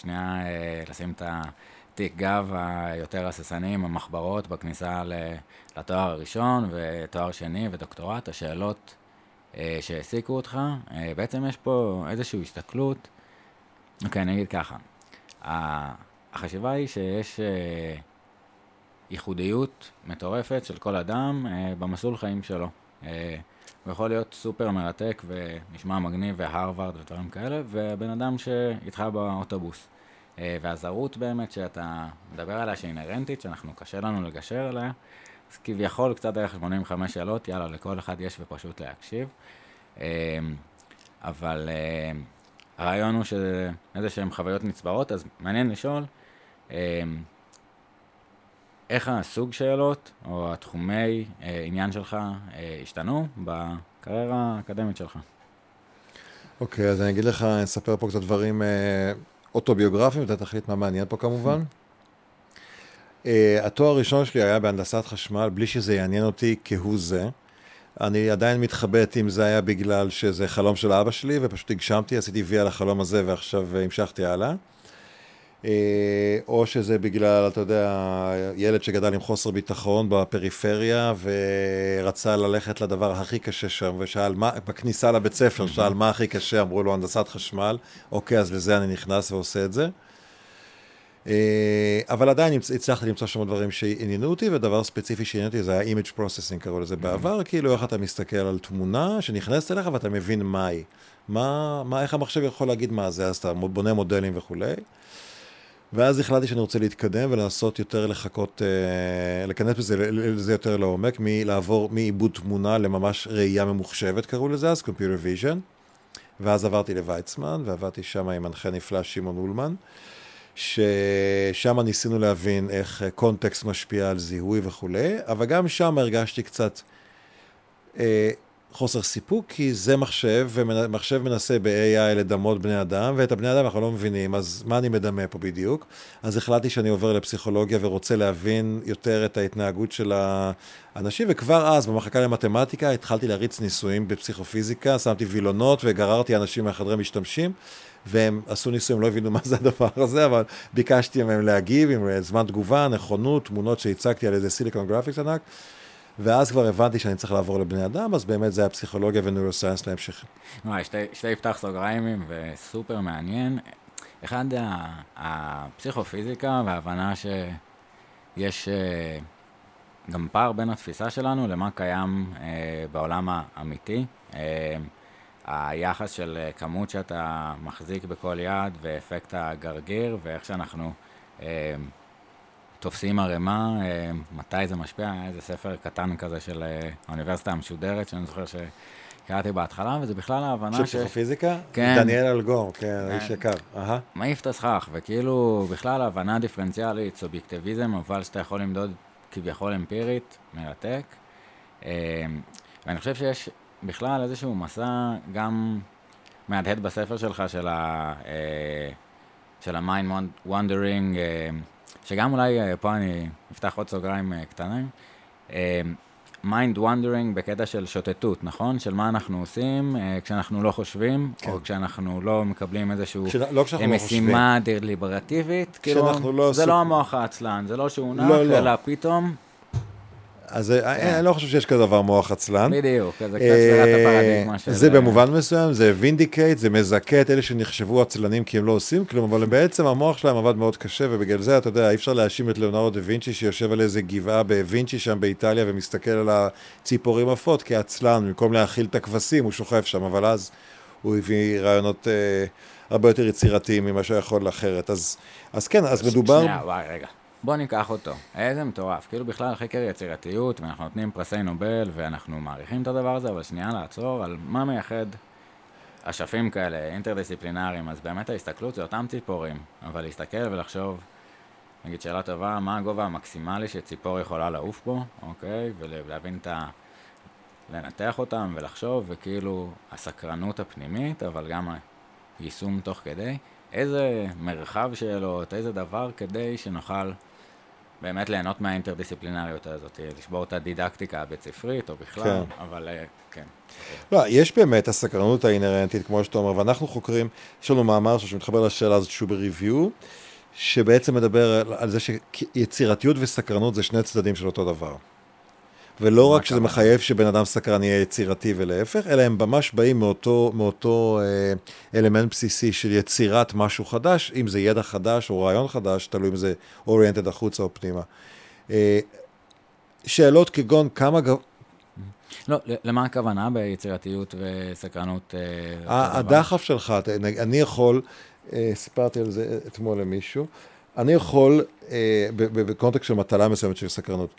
שנייה אה, לשים את התיק גב היותר הססני עם המחברות בכניסה לתואר הראשון ותואר שני ודוקטורט, השאלות אה, שהעסיקו אותך, אה, בעצם יש פה איזושהי הסתכלות אוקיי, אני אגיד ככה. החשיבה היא שיש אה, ייחודיות מטורפת של כל אדם במסלול חיים שלו. הוא יכול להיות סופר מרתק ונשמע מגניב והרווארד ודברים כאלה, ובן אדם שאיתך באוטובוס. אה, והזרות באמת שאתה מדבר עליה שהיא אינהרנטית, שאנחנו קשה לנו לגשר עליה, אז כביכול קצת דרך 85 שאלות, יאללה, לכל אחד יש ופשוט להקשיב. אה, אבל אה, הרעיון הוא שזה איזה שהן חוויות נצברות, אז מעניין לשאול איך הסוג שאלות או התחומי עניין שלך השתנו בקריירה האקדמית שלך. אוקיי, אז אני אגיד לך, אני אספר פה קצת דברים אוטוביוגרפיים, אתה תחליט מה מעניין פה כמובן. אה, התואר הראשון שלי היה בהנדסת חשמל, בלי שזה יעניין אותי כהוא זה. אני עדיין מתחבט אם זה היה בגלל שזה חלום של אבא שלי, ופשוט הגשמתי, עשיתי וי על החלום הזה ועכשיו אה, המשכתי הלאה. אה, או שזה בגלל, אתה יודע, ילד שגדל עם חוסר ביטחון בפריפריה ורצה ללכת לדבר הכי קשה שם, ושאל מה, בכניסה לבית ספר, שאל מה הכי קשה, אמרו לו הנדסת חשמל, אוקיי, אז לזה אני נכנס ועושה את זה. אה, אבל עדיין הצלחתי למצוא שם דברים שעניינו אותי, ודבר ספציפי שעניין אותי זה ה-image processing, קראו לזה בעבר, כאילו איך אתה מסתכל על תמונה שנכנסת אליך ואתה מבין מה היא. מה, מה, איך המחשב יכול להגיד מה זה, אז אתה בונה מודלים וכולי. ואז החלטתי שאני רוצה להתקדם ולנסות יותר לחכות, אה, להיכנס בזה, לזה יותר לעומק, מלעבור מעיבוד תמונה לממש ראייה ממוחשבת, קראו לזה אז, Computer Vision. ואז עברתי לוויצמן, ועבדתי שם עם מנחה נפלא, שמעון אולמן, ששם ניסינו להבין איך אה, קונטקסט משפיע על זיהוי וכולי, אבל גם שם הרגשתי קצת אה, חוסר סיפוק, כי זה מחשב, ומחשב מנסה ב-AI לדמות בני אדם, ואת הבני אדם אנחנו לא מבינים, אז מה אני מדמה פה בדיוק? אז החלטתי שאני עובר לפסיכולוגיה ורוצה להבין יותר את ההתנהגות של האנשים, וכבר אז, במחלקה למתמטיקה, התחלתי להריץ ניסויים בפסיכופיזיקה, שמתי וילונות וגררתי אנשים מהחדרי משתמשים. והם עשו ניסויים, לא הבינו מה זה הדבר הזה, אבל ביקשתי מהם להגיב עם זמן תגובה, נכונות, תמונות שהצגתי על איזה Silicon Graphics ענק, ואז כבר הבנתי שאני צריך לעבור לבני אדם, אז באמת זה היה פסיכולוגיה ונוירוסיינס להמשך. וואי, שתי, שתי פתח סוגריים וסופר מעניין. אחד, הפסיכופיזיקה וההבנה שיש אה, גם פער בין התפיסה שלנו למה קיים אה, בעולם האמיתי. אה, היחס של כמות שאתה מחזיק בכל יד ואפקט הגרגיר ואיך שאנחנו תופסים ערימה, אה, מתי זה משפיע, היה איזה ספר קטן כזה של אה, האוניברסיטה המשודרת, שאני זוכר שקראתי בהתחלה, וזה בכלל ההבנה של ש... פסיכופיזיקה? כן. דניאל אלגור, כן, האיש כן. יקר. אהה. מעיף את הסכך, וכאילו בכלל הבנה דיפרנציאלית, סובייקטיביזם, אבל שאתה יכול למדוד כביכול אמפירית, מרתק. אה, ואני חושב שיש בכלל איזשהו מסע גם מהדהד בספר שלך של ה... של wandering, שגם אולי אה, פה אני אפתח עוד סוגריים אה, קטנים. mind wandering בקטע של שוטטות, נכון? של מה אנחנו עושים אה, כשאנחנו לא חושבים, כן. או כשאנחנו לא מקבלים איזשהו כש- לא לא. משימה דליברטיבית, כאילו, לא זה עסוק- לא המוח העצלן, זה לא שהוא נח, לא, לא. אלא פתאום, אז אה, אני לא חושב שיש כזה דבר מוח עצלן. בדיוק, זה קצת אה, שבירת הפרדיגמה של... זה במובן מסוים, זה vindicate, זה מזכה את אלה שנחשבו עצלנים כי הם לא עושים כלום, אבל בעצם המוח שלהם עבד מאוד קשה, ובגלל זה, אתה יודע, אי אפשר להאשים את ליאונרדו דה וינצ'י שיושב על איזה גבעה בווינצ'י שם באיטליה ומסתכל על הציפורים עפות כעצלן, במקום להאכיל את הכבשים, הוא שוכב שם, אבל אז הוא הביא רעיונות אה, הרבה יותר יצירתיים ממה שהוא יכול אחרת. אז, אז כן, אז מדובר... שנייה, וואי, רגע. בוא ניקח אותו. איזה מטורף. כאילו בכלל חקר יצירתיות, ואנחנו נותנים פרסי נובל, ואנחנו מעריכים את הדבר הזה, אבל שנייה לעצור על מה מייחד אשפים כאלה, אינטרדיסציפלינריים, אז באמת ההסתכלות זה אותם ציפורים, אבל להסתכל ולחשוב, נגיד שאלה טובה, מה הגובה המקסימלי שציפור יכולה לעוף בו, אוקיי? ולהבין את ה... לנתח אותם ולחשוב, וכאילו הסקרנות הפנימית, אבל גם היישום תוך כדי, איזה מרחב שאלות, איזה דבר כדי שנוכל באמת ליהנות מהאינטרדיסציפלינריות הזאת, לשבור את הדידקטיקה הבית ספרית או בכלל, כן. אבל אה, כן. לא, יש באמת הסקרנות האינהרנטית, כמו שאתה אומר, ואנחנו חוקרים, יש לנו מאמר שמתחבר לשאלה הזאת שהוא בריוויו, שבעצם מדבר על זה שיצירתיות וסקרנות זה שני צדדים של אותו דבר. ולא רק שזה? מחייב שבן אדם סקרן יהיה יצירתי ולהפך, אלא הם ממש באים מאותו, מאותו אה, אלמנט בסיסי של יצירת משהו חדש, אם זה ידע חדש או רעיון חדש, תלוי אם זה אוריינטד החוצה או פנימה. אה, שאלות כגון כמה, גב- לא, למה הכוונה ביצירתיות וסקרנות? אה? הדחף שלך, אני יכול, אה, סיפרתי על זה אתמול למישהו, אני יכול, אה, בקונטקסט של מטלה מסוימת של סקרנות,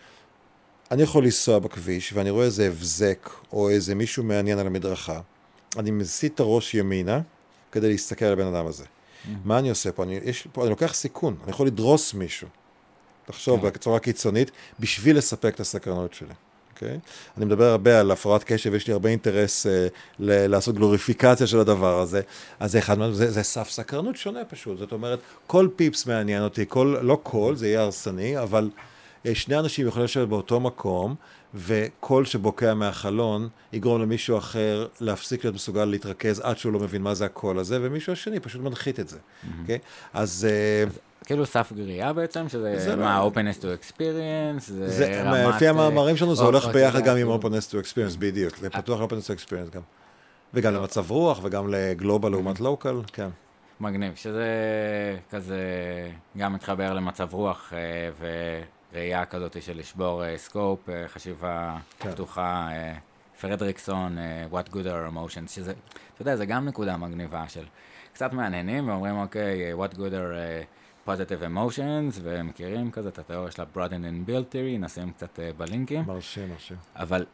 אני יכול לנסוע בכביש ואני רואה איזה הבזק או איזה מישהו מעניין על המדרכה, אני מסיט את הראש ימינה כדי להסתכל על הבן אדם הזה. מה אני עושה פה? אני, יש, פה? אני לוקח סיכון, אני יכול לדרוס מישהו. תחשוב כן. בצורה קיצונית, בשביל לספק את הסקרנות שלי. אוקיי? אני מדבר הרבה על הפרעת קשב, יש לי הרבה אינטרס אה, ל- לעשות גלוריפיקציה של הדבר הזה. אז זה אחד מהם, זה, זה סף סקרנות שונה פשוט. זאת אומרת, כל פיפס מעניין אותי, כל, לא כל, זה יהיה הרסני, אבל שני אנשים יכולים לשבת באותו מקום, וקול שבוקע מהחלון יגרום למישהו אחר להפסיק להיות מסוגל להתרכז עד שהוא לא מבין מה זה הקול הזה, ומישהו השני פשוט מנחית את זה. אוקיי? אז... אה, כאילו סף גריעה בעצם, שזה זה לא- מה, openness to experience, זה, זה, רמת... לפי המאמרים שלנו זה הולך ביחד גם עם openness to experience, בדיוק, זה פתוח ל-openness to experience גם. וגם למצב רוח וגם לגלובל לעומת לוקל, כן. מגניב, שזה כזה גם מתחבר למצב רוח אה, וראייה כזאת של לשבור אה, סקופ, אה, חשיבה כן. פתוחה, אה, פרדריקסון, אה, What good are emotions, שזה, אתה יודע, זה גם נקודה מגניבה של קצת מעניינים ואומרים, אוקיי, What good are אה, positive emotions, ומכירים כזה את התיאוריה של ה-broaden and build theory, נשים קצת אה, בלינקים. מרשים, מרשים. אבל,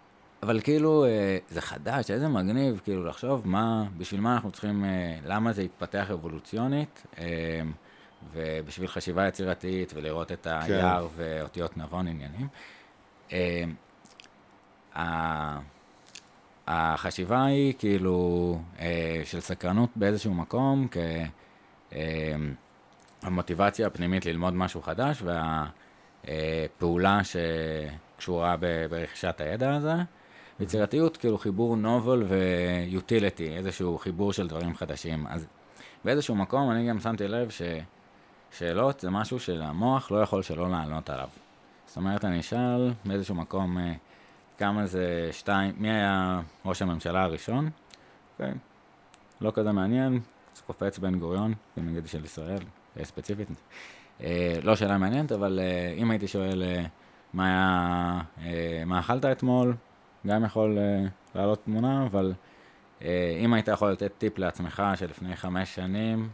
אבל כאילו, אה, זה חדש, איזה מגניב, כאילו, לחשוב מה, בשביל מה אנחנו צריכים, אה, למה זה התפתח אבולוציונית, אה, ובשביל חשיבה יצירתית, ולראות את היער ואותיות נבון עניינים. ה- החשיבה היא כאילו אה, של סקרנות באיזשהו מקום, כ... אה, הפנימית ללמוד משהו חדש, והפעולה שקשורה ב- ברכישת הידע הזה. יצירתיות, כאילו חיבור נובל ויוטיליטי, איזשהו חיבור של דברים חדשים. אז באיזשהו מקום אני גם שמתי לב ששאלות זה משהו שהמוח לא יכול שלא לענות עליו. זאת אומרת, אני אשאל באיזשהו מקום אה, כמה זה שתיים, מי היה ראש הממשלה הראשון? אוקיי, לא כזה מעניין, זה קופץ בן גוריון, נגיד של ישראל, אה, ספציפית. אה, לא שאלה מעניינת, אבל אם הייתי שואל מה היה, מה אכלת אתמול, גם יכול לעלות תמונה, אבל אם היית יכול לתת טיפ לעצמך שלפני חמש שנים,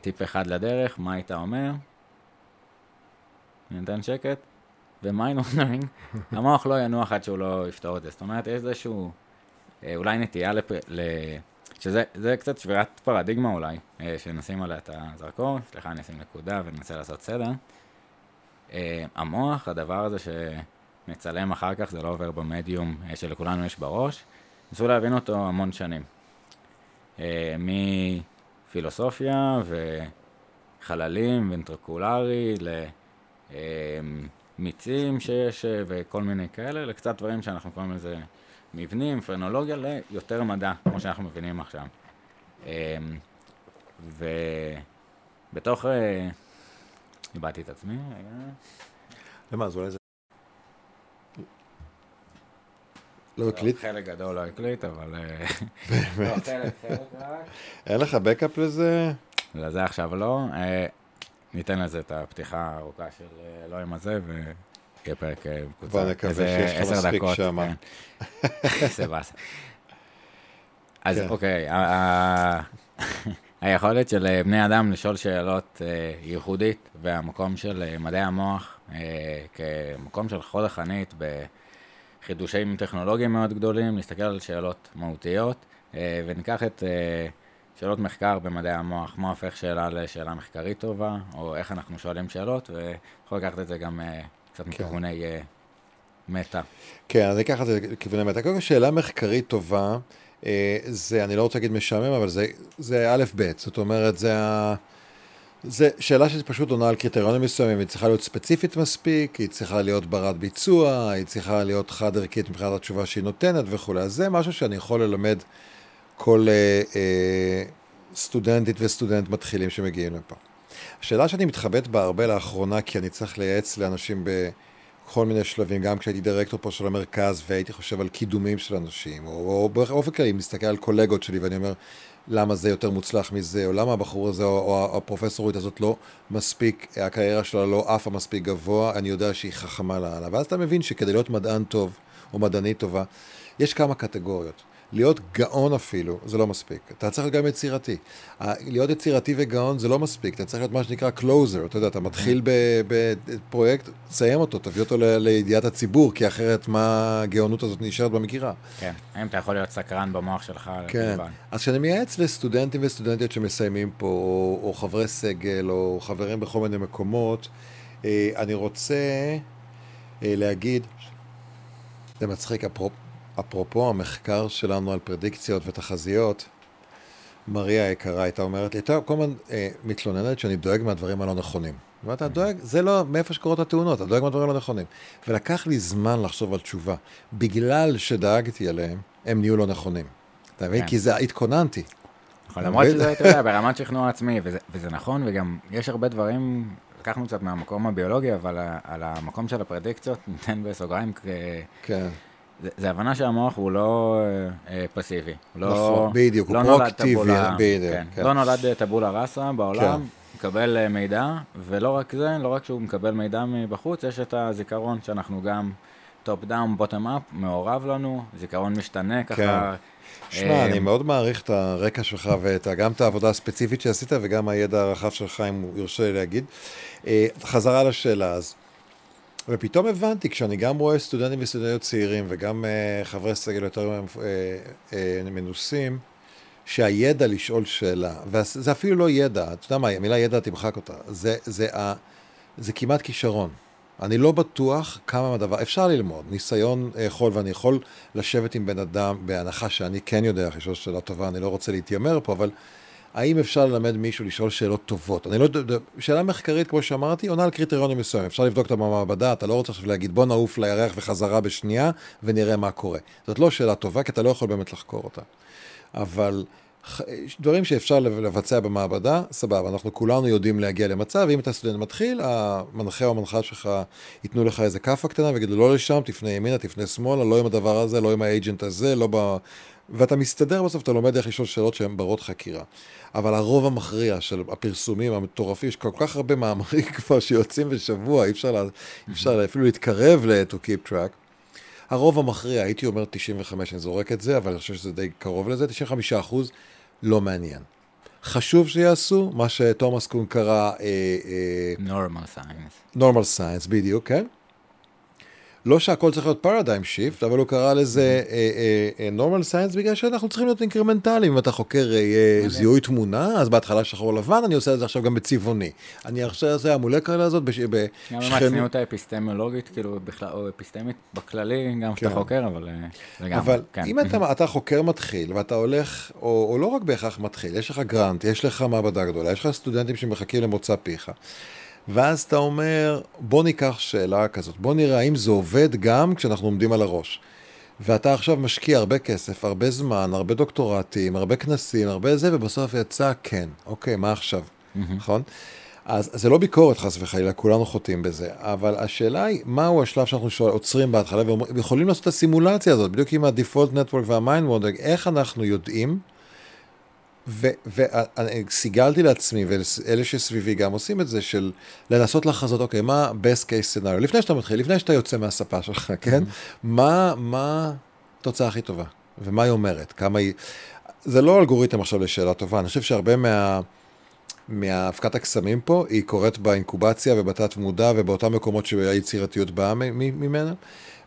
טיפ אחד לדרך, מה היית אומר? אני נותן שקט, ו mind wandering, המוח לא ינוח עד שהוא לא יפתור את זה. זאת אומרת, יש איזשהו, אה, אולי נטייה לפ... ל... שזה זה קצת שבירת פרדיגמה אולי, אה, שנשים עליה את הזרקור, סליחה, אני אשים נקודה וננסה לעשות סדר. אה, המוח, הדבר הזה שנצלם אחר כך, זה לא עובר במדיום אה, שלכולנו יש בראש, ניסו להבין אותו המון שנים. אה, מפילוסופיה וחללים ואינטרקולרי למיצים שיש אה, וכל מיני כאלה, לקצת דברים שאנחנו קוראים לזה מבנים, פרנולוגיה, ליותר מדע, כמו שאנחנו מבינים עכשיו. אה, ובתוך... אה, איבדתי את עצמי, רגע. למה, אז אולי זה... לא הקליט? חלק גדול לא הקליט, אבל... אה, לא, חלק, חלק רק. אין לך בקאפ לזה? לזה עכשיו לא. אה, ניתן לזה את הפתיחה הארוכה של אה, אלוהים הזה, ויהיה פרק מקוצר. בוא נקווה שיש לך מספיק שמה. כן. איזה באסה. אז כן. אוקיי, היכולת של בני אדם לשאול שאלות ייחודית, והמקום של מדעי המוח כמקום של חוד החנית בחידושים טכנולוגיים מאוד גדולים, להסתכל על שאלות מהותיות, אה, וניקח את אה, שאלות מחקר במדעי המוח, מה הופך שאלה לשאלה מחקרית טובה, או איך אנחנו שואלים שאלות, ויכול לקחת את זה גם אה, קצת כן. מכיווני מטא. כן, אני אקח את זה לכיווני מטה. קודם כל, שאלה מחקרית טובה, זה, אני לא רוצה להגיד משעמם, אבל זה, זה א' ב', זאת אומרת, זה ה... זה שאלה שפשוט עונה על קריטריונים מסוימים, היא צריכה להיות ספציפית מספיק, היא צריכה להיות ברת ביצוע, היא צריכה להיות חד ערכית מבחינת התשובה שהיא נותנת וכולי. אז זה משהו שאני יכול ללמד כל אה, אה, סטודנטית וסטודנט מתחילים שמגיעים לפה. השאלה שאני מתחבט בה הרבה לאחרונה, כי אני צריך לייעץ לאנשים בכל מיני שלבים, גם כשהייתי דירקטור פה של המרכז והייתי חושב על קידומים של אנשים, או, או באופן כללי, מסתכל על קולגות שלי ואני אומר, למה זה יותר מוצלח מזה, או למה הבחור הזה, או, או הפרופסורית הזאת לא מספיק, הקריירה שלה לא עפה מספיק גבוה, אני יודע שהיא חכמה לאללה. ואז אתה מבין שכדי להיות מדען טוב, או מדענית טובה, יש כמה קטגוריות. להיות גאון אפילו, זה לא מספיק. אתה צריך להיות גם יצירתי. להיות יצירתי וגאון זה לא מספיק, אתה צריך להיות מה שנקרא closer, אתה יודע, אתה מתחיל בפרויקט, תסיים אותו, תביא אותו לידיעת הציבור, כי אחרת מה הגאונות הזאת נשארת במגירה. כן, האם אתה יכול להיות סקרן במוח שלך? כן? אז כשאני מייעץ לסטודנטים וסטודנטיות שמסיימים פה, או, או חברי סגל, או חברים בכל מיני מקומות, אה, אני רוצה אה, להגיד, זה מצחיק, אפרופ, אפרופו המחקר שלנו על פרדיקציות ותחזיות, מריה היקרה הייתה אומרת לי, אתה כל הזמן אה, מתלוננת שאני דואג מהדברים הלא נכונים. ואתה דואג, זה לא מאיפה שקורות התאונות, אתה דואג מהדברים הלא נכונים. ולקח לי זמן לחשוב על תשובה. בגלל שדאגתי עליהם, הם נהיו לא נכונים. אתה מבין? כן. כי זה, התכוננתי. נכון, למרות שזה, אתה יודע, ברמת שכנוע עצמי, וזה, וזה נכון, וגם יש הרבה דברים, לקחנו קצת מהמקום הביולוגי, אבל על המקום של הפרדיקציות, ניתן בסוגריים, כן. זה, זה הבנה שהמוח הוא לא אה, אה, פסיבי. הוא לא, נכון, בדיוק, הוא לא נולד פרואקטיבי, בדיוק, כן, כן. לא נולד אה, טבולה ראסה בעולם, כן. מקבל אה, מידע, ולא רק זה, לא רק שהוא מקבל מידע מבחוץ, יש את הזיכרון שאנחנו גם top down, bottom up, מעורב לנו, זיכרון משתנה ככה. שמע, אה, אני מאוד מעריך את הרקע שלך וגם את העבודה הספציפית שעשית וגם הידע הרחב שלך, אם יורשה לי להגיד. חזרה לשאלה אז. ופתאום הבנתי, כשאני גם רואה סטודנטים וסטודנטיות צעירים וגם uh, חברי סגל יותר uh, uh, מנוסים, שהידע לשאול שאלה, וזה אפילו לא ידע, אתה יודע מה, המילה ידע תמחק אותה, זה, זה, ה, זה כמעט כישרון. אני לא בטוח כמה מהדבר, אפשר ללמוד, ניסיון יכול, ואני יכול לשבת עם בן אדם, בהנחה שאני כן יודע לשאול שאלה טובה, אני לא רוצה להתיימר פה, אבל האם אפשר ללמד מישהו לשאול שאלות טובות? אני לא יודע, שאלה מחקרית, כמו שאמרתי, עונה על קריטריונים מסוימים. אפשר לבדוק אותה במעבדה, אתה לא רוצה עכשיו להגיד, בוא נעוף לירח וחזרה בשנייה, ונראה מה קורה. זאת לא שאלה טובה, כי אתה לא יכול באמת לחקור אותה. אבל דברים שאפשר לבצע במעבדה, סבבה, אנחנו כולנו יודעים להגיע למצב, אם אתה סטודנט מתחיל, המנחה או המנחה שלך ייתנו לך איזה כאפה קטנה ויגידו לא לשם, תפנה ימינה, תפנה שמאלה, לא עם הדבר הזה, לא עם האג'נט הזה, לא ב... ואתה מסתדר בסוף, אתה לומד איך לשאול שאלות שהן ברות חקירה. אבל הרוב המכריע של הפרסומים המטורפים, יש כל כך הרבה מאמרים כבר שיוצאים בשבוע, אי אפשר, לה, אפשר אפילו להתקרב ל- to keep track. הרוב המכריע, הייתי אומר 95, אני זורק את זה, אבל אני חושב שזה די קרוב לזה, 95 אחוז לא מעניין. חשוב שיעשו מה שתומאס קון קרא normal science. normal science, בדיוק, כן? לא שהכל צריך להיות paradigm shift, אבל הוא קרא לזה אה, אה, אה, normal science בגלל שאנחנו צריכים להיות אינקרמנטליים. אם אתה חוקר אה, זיהוי תמונה, אז בהתחלה שחור לבן, אני עושה את זה עכשיו גם בצבעוני. אני עכשיו עושה המולקולה הזאת בש- גם בשכנות. הצניעות האפיסטמולוגית, כאילו, בכלל, או אפיסטמית בכללי, גם כשאתה כן. חוקר, אבל אה, לגמרי, אבל כן. אם אתה, אתה חוקר מתחיל ואתה הולך, או, או לא רק בהכרח מתחיל, יש לך גרנט, יש לך מעבדה גדולה, יש לך סטודנטים שמחכים למוצא פיך. ואז אתה אומר, בוא ניקח שאלה כזאת, בוא נראה האם זה עובד גם כשאנחנו עומדים על הראש. ואתה עכשיו משקיע הרבה כסף, הרבה זמן, הרבה דוקטורטים, הרבה כנסים, הרבה זה, ובסוף יצא כן. אוקיי, מה עכשיו? נכון? אז זה לא ביקורת חס וחלילה, כולנו חוטאים בזה, אבל השאלה היא, מהו השלב שאנחנו שואל, עוצרים בהתחלה ויכולים לעשות את הסימולציה הזאת, בדיוק עם ה-default network וה-mind modeling, איך אנחנו יודעים, וסיגלתי לעצמי, ואלה שסביבי גם עושים את זה, של לנסות לחזות, אוקיי, מה best case scenario, לפני שאתה מתחיל, לפני שאתה יוצא מהספה שלך, כן? מה, מה התוצאה הכי טובה, ומה היא אומרת, כמה היא... זה לא אלגוריתם עכשיו לשאלה טובה, אני חושב שהרבה מה... מהאבקת הקסמים פה, היא קורית באינקובציה ובתת מודע ובאותם מקומות שהיצירתיות באה ממנה.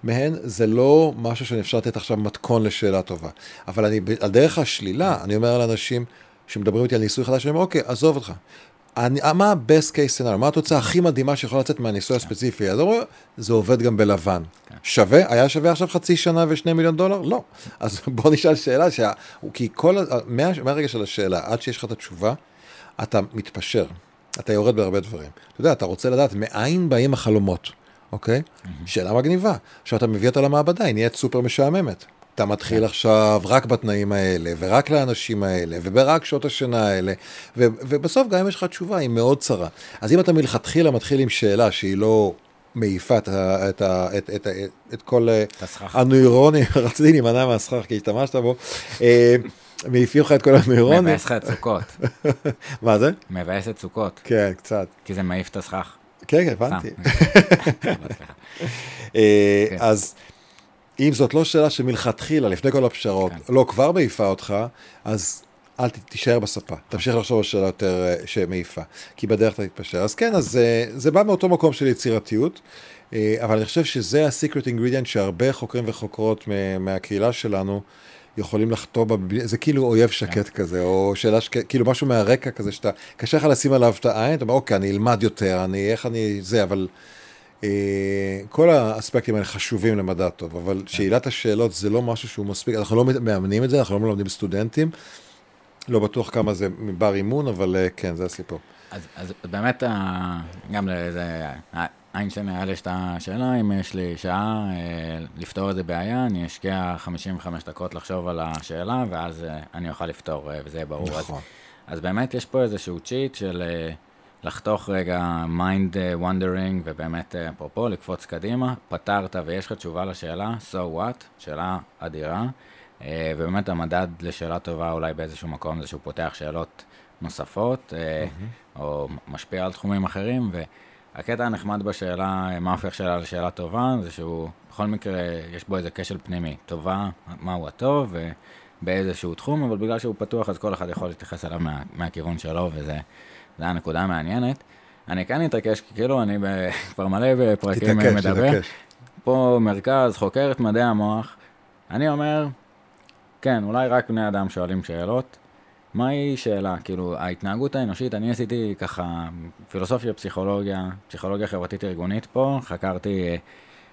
מהן, זה לא משהו שאני אפשר לתת עכשיו מתכון לשאלה טובה. אבל אני, על דרך השלילה, אני אומר לאנשים שמדברים איתי על ניסוי חדש, אני אומר, אוקיי, עזוב אותך. אני, מה ה-best case scenario? מה התוצאה הכי מדהימה שיכולה לצאת מהניסוי הספציפי? אז אומרים, זה עובד גם בלבן. כן. שווה? היה שווה עכשיו חצי שנה ושני מיליון דולר? לא. אז בוא נשאל שאלה, שה... כי כל, מה, מהרגע של השאלה, עד שיש לך את התשובה, אתה מתפשר. אתה יורד בהרבה דברים. אתה יודע, אתה רוצה לדעת מאין באים החלומות, אוקיי? Mm-hmm. שאלה מגניבה. עכשיו אתה מביא אותה למעבדה, היא נהיית סופר משעממת. אתה מתחיל כן. עכשיו רק בתנאים האלה, ורק לאנשים האלה, ורק שעות השינה האלה, ו- ובסוף גם אם יש לך תשובה, היא מאוד צרה. אז אם אתה מלכתחילה מתחיל עם שאלה שהיא לא מעיפה את, את, את, את, את, כל הנוירונים, רציתי להימנע מהסכך כי השתמשת בו, אה, מעיפים לך את כל הנוירונים. מבאס לך את סוכות. מה זה? מבאס את סוכות. כן, קצת. כי זה מעיף את הסכך. כן, כן, הבנתי. אה, כן. אז... אם זאת לא שאלה שמלכתחילה, לפני כל הפשרות, כן. לא כבר מעיפה אותך, אז אל תישאר בספה. תמשיך לחשוב על שאלה יותר אה, שמעיפה, כי בדרך אתה תתפשר. אז כן, אז זה, אה, זה בא מאותו מקום של יצירתיות, אבל אני חושב שזה ה-secret ingredient שהרבה חוקרים וחוקרות מהקהילה שלנו יכולים לחתור בה, זה כאילו אויב שקט כן. כזה, או שאלה שקט, כאילו משהו מהרקע כזה שאתה, קשה לך לשים עליו את העין, אתה אומר, אוקיי, אני אלמד יותר, אני, איך אני, זה, אבל... אה, כל האספקטים האלה חשובים למדע טוב, אבל כן. שאלת השאלות זה לא משהו שהוא מספיק, אנחנו לא מאמנים את זה, אנחנו לא מלמדים סטודנטים, לא בטוח כמה זה בר אימון, אבל אה, כן, זה הסיפור. אז, אז באמת, גם לזה, איינשטיין היה לי את השאלה, אם יש לי שעה אה, לפתור איזה בעיה, אני אשקיע 55 דקות לחשוב על השאלה, ואז אני אוכל לפתור, וזה יהיה ברור. נכון. אז, אז באמת יש פה איזשהו צ'יט של... לחתוך רגע mind uh, wondering ובאמת uh, אפרופו לקפוץ קדימה, פתרת ויש לך תשובה לשאלה, so what, שאלה אדירה, uh, ובאמת המדד לשאלה טובה אולי באיזשהו מקום זה שהוא פותח שאלות נוספות, uh, mm-hmm. או משפיע על תחומים אחרים, והקטע הנחמד בשאלה, מה הופך שאלה לשאלה טובה, זה שהוא בכל מקרה יש בו איזה כשל פנימי, טובה, מהו הטוב, ובאיזשהו תחום, אבל בגלל שהוא פתוח אז כל אחד יכול להתייחס אליו מה, מהכיוון שלו, וזה... הנקודה המעניינת. אני כן אתעקש, כי כאילו אני כבר מלא בפרקים תתעקש, מדבר. תתעקש. פה מרכז, חוקר את מדעי המוח. אני אומר, כן, אולי רק בני אדם שואלים שאלות. מהי שאלה? כאילו, ההתנהגות האנושית, אני עשיתי ככה פילוסופיה, פסיכולוגיה, פסיכולוגיה חברתית ארגונית פה, חקרתי אה,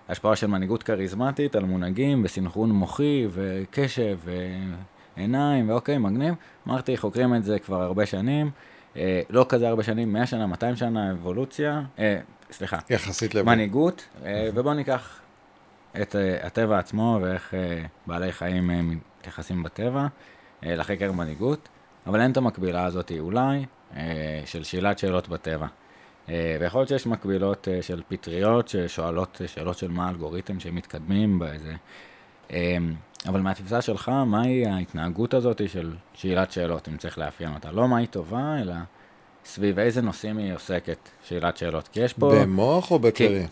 השפעה של מנהיגות כריזמטית על מונהגים וסינכרון מוחי וקשב ועיניים, ואוקיי, מגניב. אמרתי, חוקרים את זה כבר הרבה שנים. אה, לא כזה הרבה שנים, 100 שנה, 200 שנה אבולוציה, אה, סליחה, יחסית לבוא. מנהיגות, אה, ובואו ניקח את אה, הטבע עצמו ואיך אה, בעלי חיים אה, מתייחסים בטבע אה, לחקר מנהיגות, אבל אין את המקבילה הזאת אולי אה, של שאלת שאלות בטבע. אה, ויכול להיות שיש מקבילות אה, של פטריות ששואלות שאלות של מה האלגוריתם שמתקדמים באיזה... אבל מהתפיסה שלך, מהי ההתנהגות הזאת של שאלת שאלות, אם צריך לאפיין אותה? לא מהי טובה, אלא סביב איזה נושאים היא עוסקת, שאלת שאלות. כי יש פה... במוח או בכללי?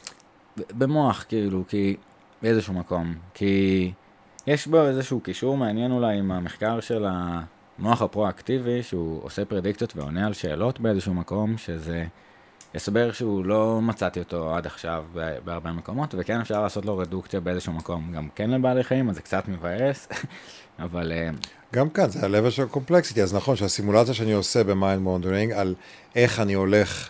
במוח, כאילו, כי... באיזשהו מקום. כי יש בו איזשהו קישור מעניין אולי עם המחקר של המוח הפרואקטיבי, שהוא עושה פרדיקציות ועונה על שאלות באיזשהו מקום, שזה... הסבר שהוא לא מצאתי אותו עד עכשיו בהרבה מקומות, וכן אפשר לעשות לו רדוקציה באיזשהו מקום, גם כן לבעלי חיים, אז זה קצת מבאס, אבל... אה, גם כאן, זה ה-level של complexity, אז נכון שהסימולציה שאני עושה ב mind wandering, על איך אני הולך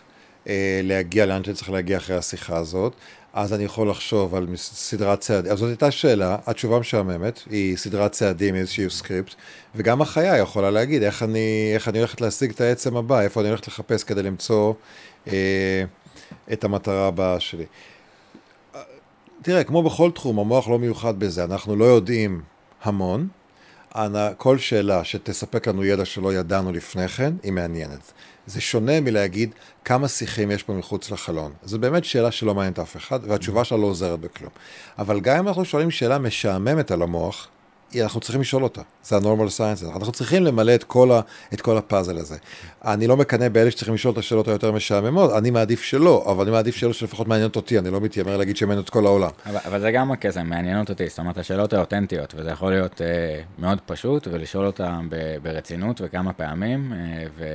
אה, להגיע לאן שאני צריך להגיע אחרי השיחה הזאת, אז אני יכול לחשוב על סדרת צעדים, אז זאת הייתה שאלה, התשובה משעממת, היא סדרת צעדים, איזשהו סקריפט, וגם החיה יכולה להגיד איך אני, איך אני הולכת להשיג את העצם הבא, איפה אני הולכת לחפש כדי למצוא אה, את המטרה הבאה שלי. תראה, כמו בכל תחום, המוח לא מיוחד בזה, אנחנו לא יודעים המון. כל שאלה שתספק לנו ידע שלא ידענו לפני כן, היא מעניינת. זה שונה מלהגיד כמה שיחים יש פה מחוץ לחלון. זו באמת שאלה שלא מעניינת אף אחד, והתשובה שלה לא עוזרת בכלום. אבל גם אם אנחנו שואלים שאלה משעממת על המוח, אנחנו צריכים לשאול אותה, זה ה-normal science, אנחנו צריכים למלא את כל, ה, את כל הפאזל הזה. אני לא מקנא באלה שצריכים לשאול את השאלות היותר משעממות, אני מעדיף שלא, אבל אני מעדיף שאלות שלפחות מעניינות אותי, אני לא מתיימר להגיד שמעניין את כל העולם. אבל, אבל זה גם הקסם, מעניינות אותי, זאת אומרת, השאלות האותנטיות, וזה יכול להיות אה, מאוד פשוט, ולשאול אותן ברצינות וכמה פעמים, אה, ו,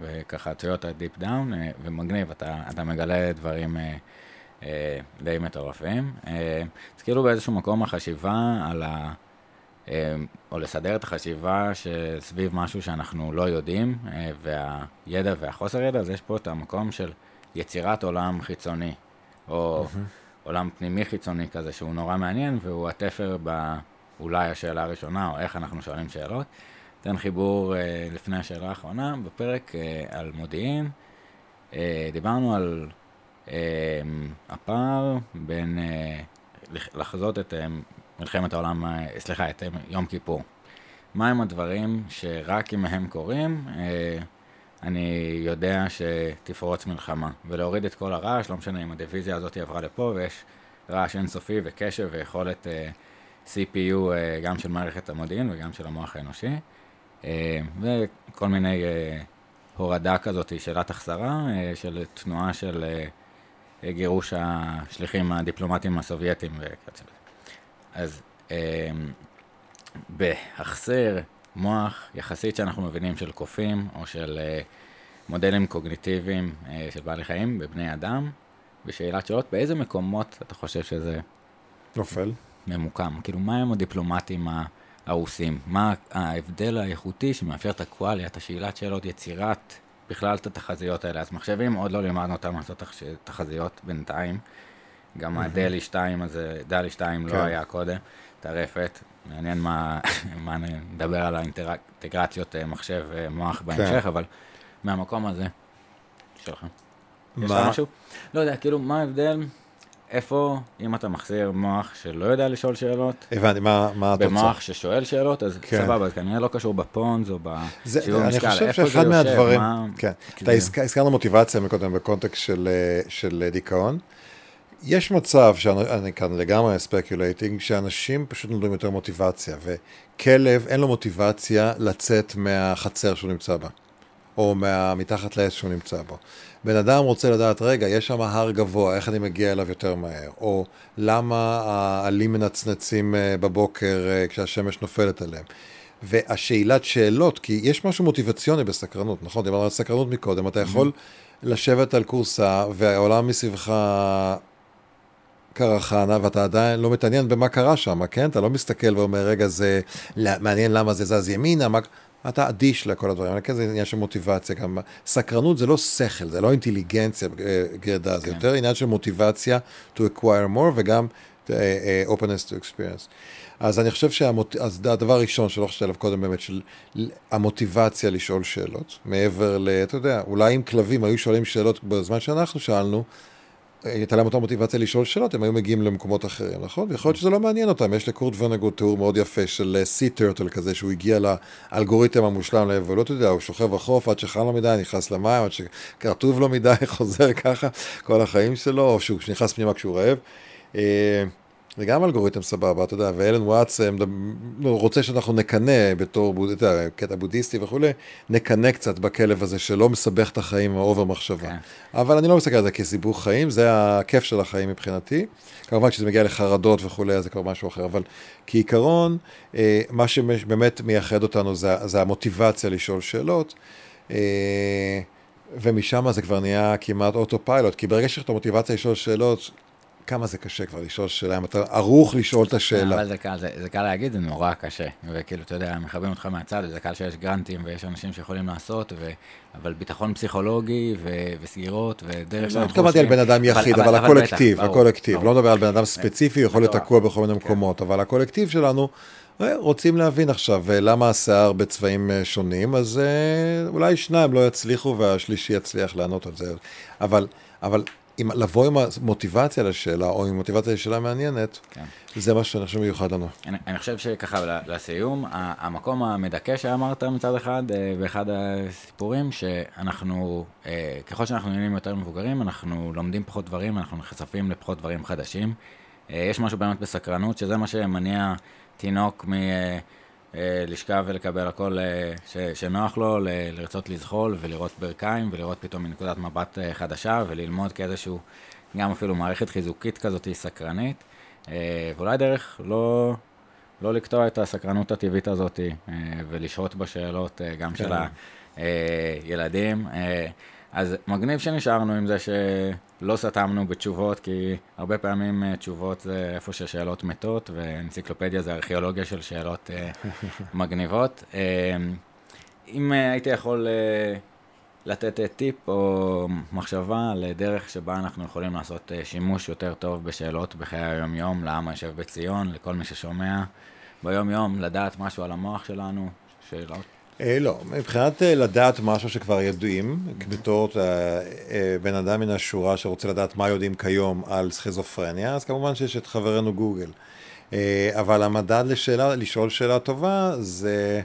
וככה, יודע, deep down, אה, ומגניב, אתה, אתה מגלה דברים... אה, אה, די מטורפים. אה, אז כאילו באיזשהו מקום החשיבה על. אה, או לסדר את החשיבה שסביב משהו שאנחנו לא יודעים, והידע והחוסר ידע, אז יש פה את המקום של יצירת עולם חיצוני, או עולם פנימי חיצוני כזה, שהוא נורא מעניין, והוא התפר באולי השאלה הראשונה, או איך אנחנו שואלים שאלות. אתן חיבור לפני השאלה האחרונה, בפרק על מודיעין, דיברנו על הפער בין לחזות את מלחמת העולם, סליחה, את יום כיפור. מהם הדברים שרק אם הם קורים, אני יודע שתפרוץ מלחמה. ולהוריד את כל הרעש, לא משנה אם הדיוויזיה הזאת עברה לפה ויש רעש אינסופי וקשב ויכולת CPU גם של מערכת המודיעין וגם של המוח האנושי. וכל מיני הורדה כזאת, שאלת החזרה, של תנועה של גירוש השליחים הדיפלומטיים הסובייטים וכיוצא בזה. אז אה, בהחסר מוח יחסית שאנחנו מבינים של קופים או של אה, מודלים קוגניטיביים אה, של בעלי חיים בבני אדם, בשאלת שאלות, באיזה מקומות אתה חושב שזה... נופל. ממוקם. כאילו, מה הם הדיפלומטים הרוסים? מה ההבדל האיכותי שמאפשר את הקואליה, את השאלת שאלות, יצירת בכלל את התחזיות האלה. אז מחשבים, עוד לא לימדנו אותם לעשות תחזיות בינתיים. גם הדלי 2 הזה, דלי 2 לא כן. היה קודם, טרפת. מעניין מה, מה נדבר על האינטגרציות אה, מחשב ומוח אה, בהמשך, כן. אבל מהמקום הזה, שלך. מה? יש לך משהו? לא יודע, כאילו, מה ההבדל? איפה, אם אתה מחזיר מוח שלא יודע לשאול שאלות, הבנתי, מה, מה התוצאה? במוח ששואל שאלות, אז כן. סבבה, זה כנראה לא קשור בפונז או בשיעור משקל, אני חושב שאחד מהדברים, מה... כן, אתה הזכרנו מוטיבציה מקודם בקונטקסט של, אה, של דיכאון. יש מצב, שאני כאן לגמרי speculating, שאנשים פשוט נולדים יותר מוטיבציה, וכלב אין לו מוטיבציה לצאת מהחצר שהוא נמצא בה, או מה, מתחת לעץ שהוא נמצא בו. בן אדם רוצה לדעת, רגע, יש שם הר גבוה, איך אני מגיע אליו יותר מהר? או למה העלים מנצנצים אה, בבוקר אה, כשהשמש נופלת עליהם? והשאלת שאלות, כי יש משהו מוטיבציוני בסקרנות, נכון? דיברנו על סקרנות מקודם, אתה יכול mm-hmm. לשבת על כורסה והעולם מסביבך קרחנה, ואתה עדיין לא מתעניין במה קרה שם, כן? אתה לא מסתכל ואומר, רגע, זה מעניין למה זה זז ימינה, מה... אתה אדיש לכל הדברים, כן, זה עניין של מוטיבציה גם. סקרנות זה לא שכל, זה לא אינטליגנציה אה, גרדה, זה כן. יותר עניין של מוטיבציה to acquire more וגם uh, uh, openness to experience. אז אני חושב שהדבר הראשון שלא חשבתי עליו קודם באמת, של המוטיבציה לשאול שאלות, מעבר ל... אתה יודע, אולי אם כלבים היו שואלים שאלות בזמן שאנחנו שאלנו, הייתה להם אותה מוטיבציה לשאול שאלות, הם היו מגיעים למקומות אחרים, נכון? ויכול להיות שזה לא מעניין אותם, יש לקורט ונגוד תיאור מאוד יפה של סי uh, טרטל כזה, שהוא הגיע לאלגוריתם המושלם לאבולוט, אתה יודע, הוא שוכב בחוף עד שחם לו מדי, נכנס למים, עד שכרטוב לו מדי, חוזר ככה כל החיים שלו, או שהוא נכנס פנימה כשהוא רעב. זה גם אלגוריתם סבבה, אתה יודע, ואלן וואטס רוצה שאנחנו נקנא בתור אתה יודע, קטע בודהיסטי וכולי, נקנא קצת בכלב הזה שלא מסבך את החיים ה over מחשבה. כן. אבל אני לא מסתכל על זה כסיבוך חיים, זה הכיף של החיים מבחינתי. כמובן כשזה מגיע לחרדות וכולי, אז זה כבר משהו אחר, אבל כעיקרון, אה, מה שבאמת מייחד אותנו זה, זה המוטיבציה לשאול שאלות. אה, ומשם זה כבר נהיה כמעט אוטו פיילוט, כי ברגע שיש לך את המוטיבציה לשאול שאלות, כמה זה קשה כבר לשאול שאלה, אם אתה ערוך לשאול את השאלה. אבל זה קל, זה, זה קל להגיד, זה נורא קשה. וכאילו, אתה יודע, מכוונים אותך מהצד, וזה קל שיש גרנטים ויש אנשים שיכולים לעשות, ו... אבל ביטחון פסיכולוגי ו... וסגירות ודרך שאנחנו לא התכוונתי על בן אדם יחיד, אבל, אבל, אבל הקולקטיב, בטח, הקולקטיב. ברור, לא מדבר על בן אדם ספציפי, יכול להיות תקוע בכל מיני כן. מקומות, אבל הקולקטיב שלנו... אה, רוצים להבין עכשיו אה, למה השיער בצבעים אה, שונים, אז אולי שניים לא יצליחו והשלישי יצליח לענות על זה. אבל, אבל עם, לבוא עם המוטיבציה לשאלה, או עם מוטיבציה לשאלה מעניינת, כן. זה מה שאני חושב מיוחד לנו. אני, אני חושב שככה, לסיום, המקום המדכא שאמרת מצד אחד, אה, באחד הסיפורים, שאנחנו, אה, ככל שאנחנו נהיים יותר מבוגרים, אנחנו לומדים פחות דברים, אנחנו נחשפים לפחות דברים חדשים. אה, יש משהו באמת בסקרנות, שזה מה שמניע תינוק מלשכב ולקבל הכל אה, ש, שנוח לו, ל- לרצות לזחול ולראות ברכיים ולראות פתאום מנקודת מבט אה, חדשה וללמוד כאיזשהו, גם אפילו מערכת חיזוקית כזאת סקרנית, אה, ואולי דרך לא, לא לקטוע את הסקרנות הטבעית הזאת ולשהות בשאלות גם כן. של הילדים. אה, אז מגניב שנשארנו עם זה שלא סתמנו בתשובות, כי הרבה פעמים אה, תשובות זה איפה ששאלות מתות, ואנציקלופדיה זה ארכיאולוגיה של שאלות אה, מגניבות. אה, אם הייתי יכול לתת טיפ או מחשבה לדרך שבה אנחנו יכולים לעשות שימוש יותר טוב בשאלות בחיי היום-יום, לעם היושב בציון, לכל מי ששומע ביום-יום, לדעת משהו על המוח שלנו, שאלות. אה, לא, מבחינת אה, לדעת משהו שכבר ידועים, בתור אה, בן אדם מן השורה שרוצה לדעת מה יודעים כיום על סכיזופרניה, אז כמובן שיש את חברנו גוגל. אבל המדד לשאלה, לשאול שאלה טובה זה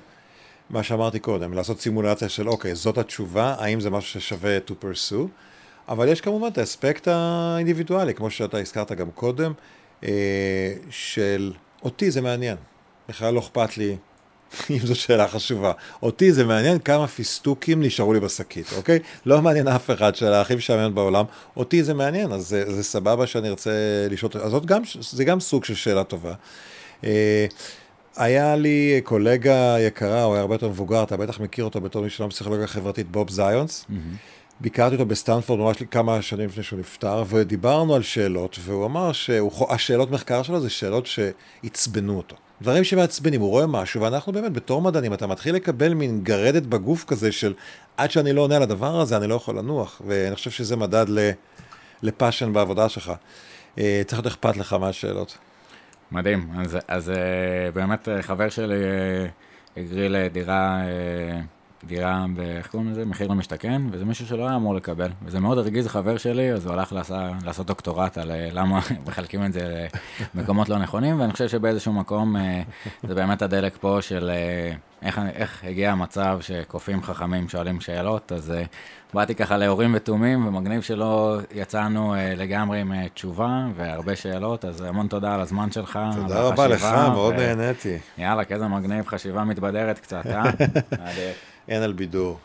מה שאמרתי קודם, לעשות סימולציה של אוקיי, זאת התשובה, האם זה משהו ששווה to pursue, אבל יש כמובן את האספקט האינדיבידואלי, כמו שאתה הזכרת גם קודם, של אותי זה מעניין, בכלל לא אכפת לי אם זו שאלה חשובה. אותי זה מעניין כמה פיסטוקים נשארו לי בשקית, אוקיי? לא מעניין אף אחד, שאלה הכי משעממת בעולם. אותי זה מעניין, אז זה, זה סבבה שאני ארצה לשאול, אז זאת גם, זה גם סוג של שאלה טובה. אה, היה לי קולגה יקרה, הוא היה הרבה יותר מבוגר, אתה בטח מכיר אותו בתור מי שלומד פסיכולוגיה חברתית, בוב זיונץ. ביקרתי אותו בסטנפורד ממש כמה שנים לפני שהוא נפטר, ודיברנו על שאלות, והוא אמר שהשאלות מחקר שלו זה שאלות שעצבנו אותו. דברים שמעצבנים, הוא רואה משהו, ואנחנו באמת, בתור מדענים, אתה מתחיל לקבל מין גרדת בגוף כזה של עד שאני לא עונה על הדבר הזה, אני לא יכול לנוח, ואני חושב שזה מדד ל passion בעבודה שלך. אה, צריך להיות אכפת לך מהשאלות. מדהים, אז, אז אה, באמת אה, חבר שלי הגריל דירה, דירה, איך קוראים לזה? מחיר למשתכן, וזה מישהו שלא היה אמור לקבל. וזה מאוד הרגיז חבר שלי, אז הוא הלך לעשה, לעשות דוקטורט על אה, למה מחלקים את זה למקומות לא נכונים, ואני חושב שבאיזשהו מקום אה, זה באמת הדלק פה של אה, איך, איך הגיע המצב שקופים חכמים שואלים שאלות, אז באתי ככה להורים ותומים, ומגניב שלא יצאנו לגמרי עם תשובה והרבה שאלות, אז המון תודה על הזמן שלך. תודה רבה לך, מאוד נהניתי. יאללה, כזה מגניב, חשיבה מתבדרת קצת, אה? אין על בידור.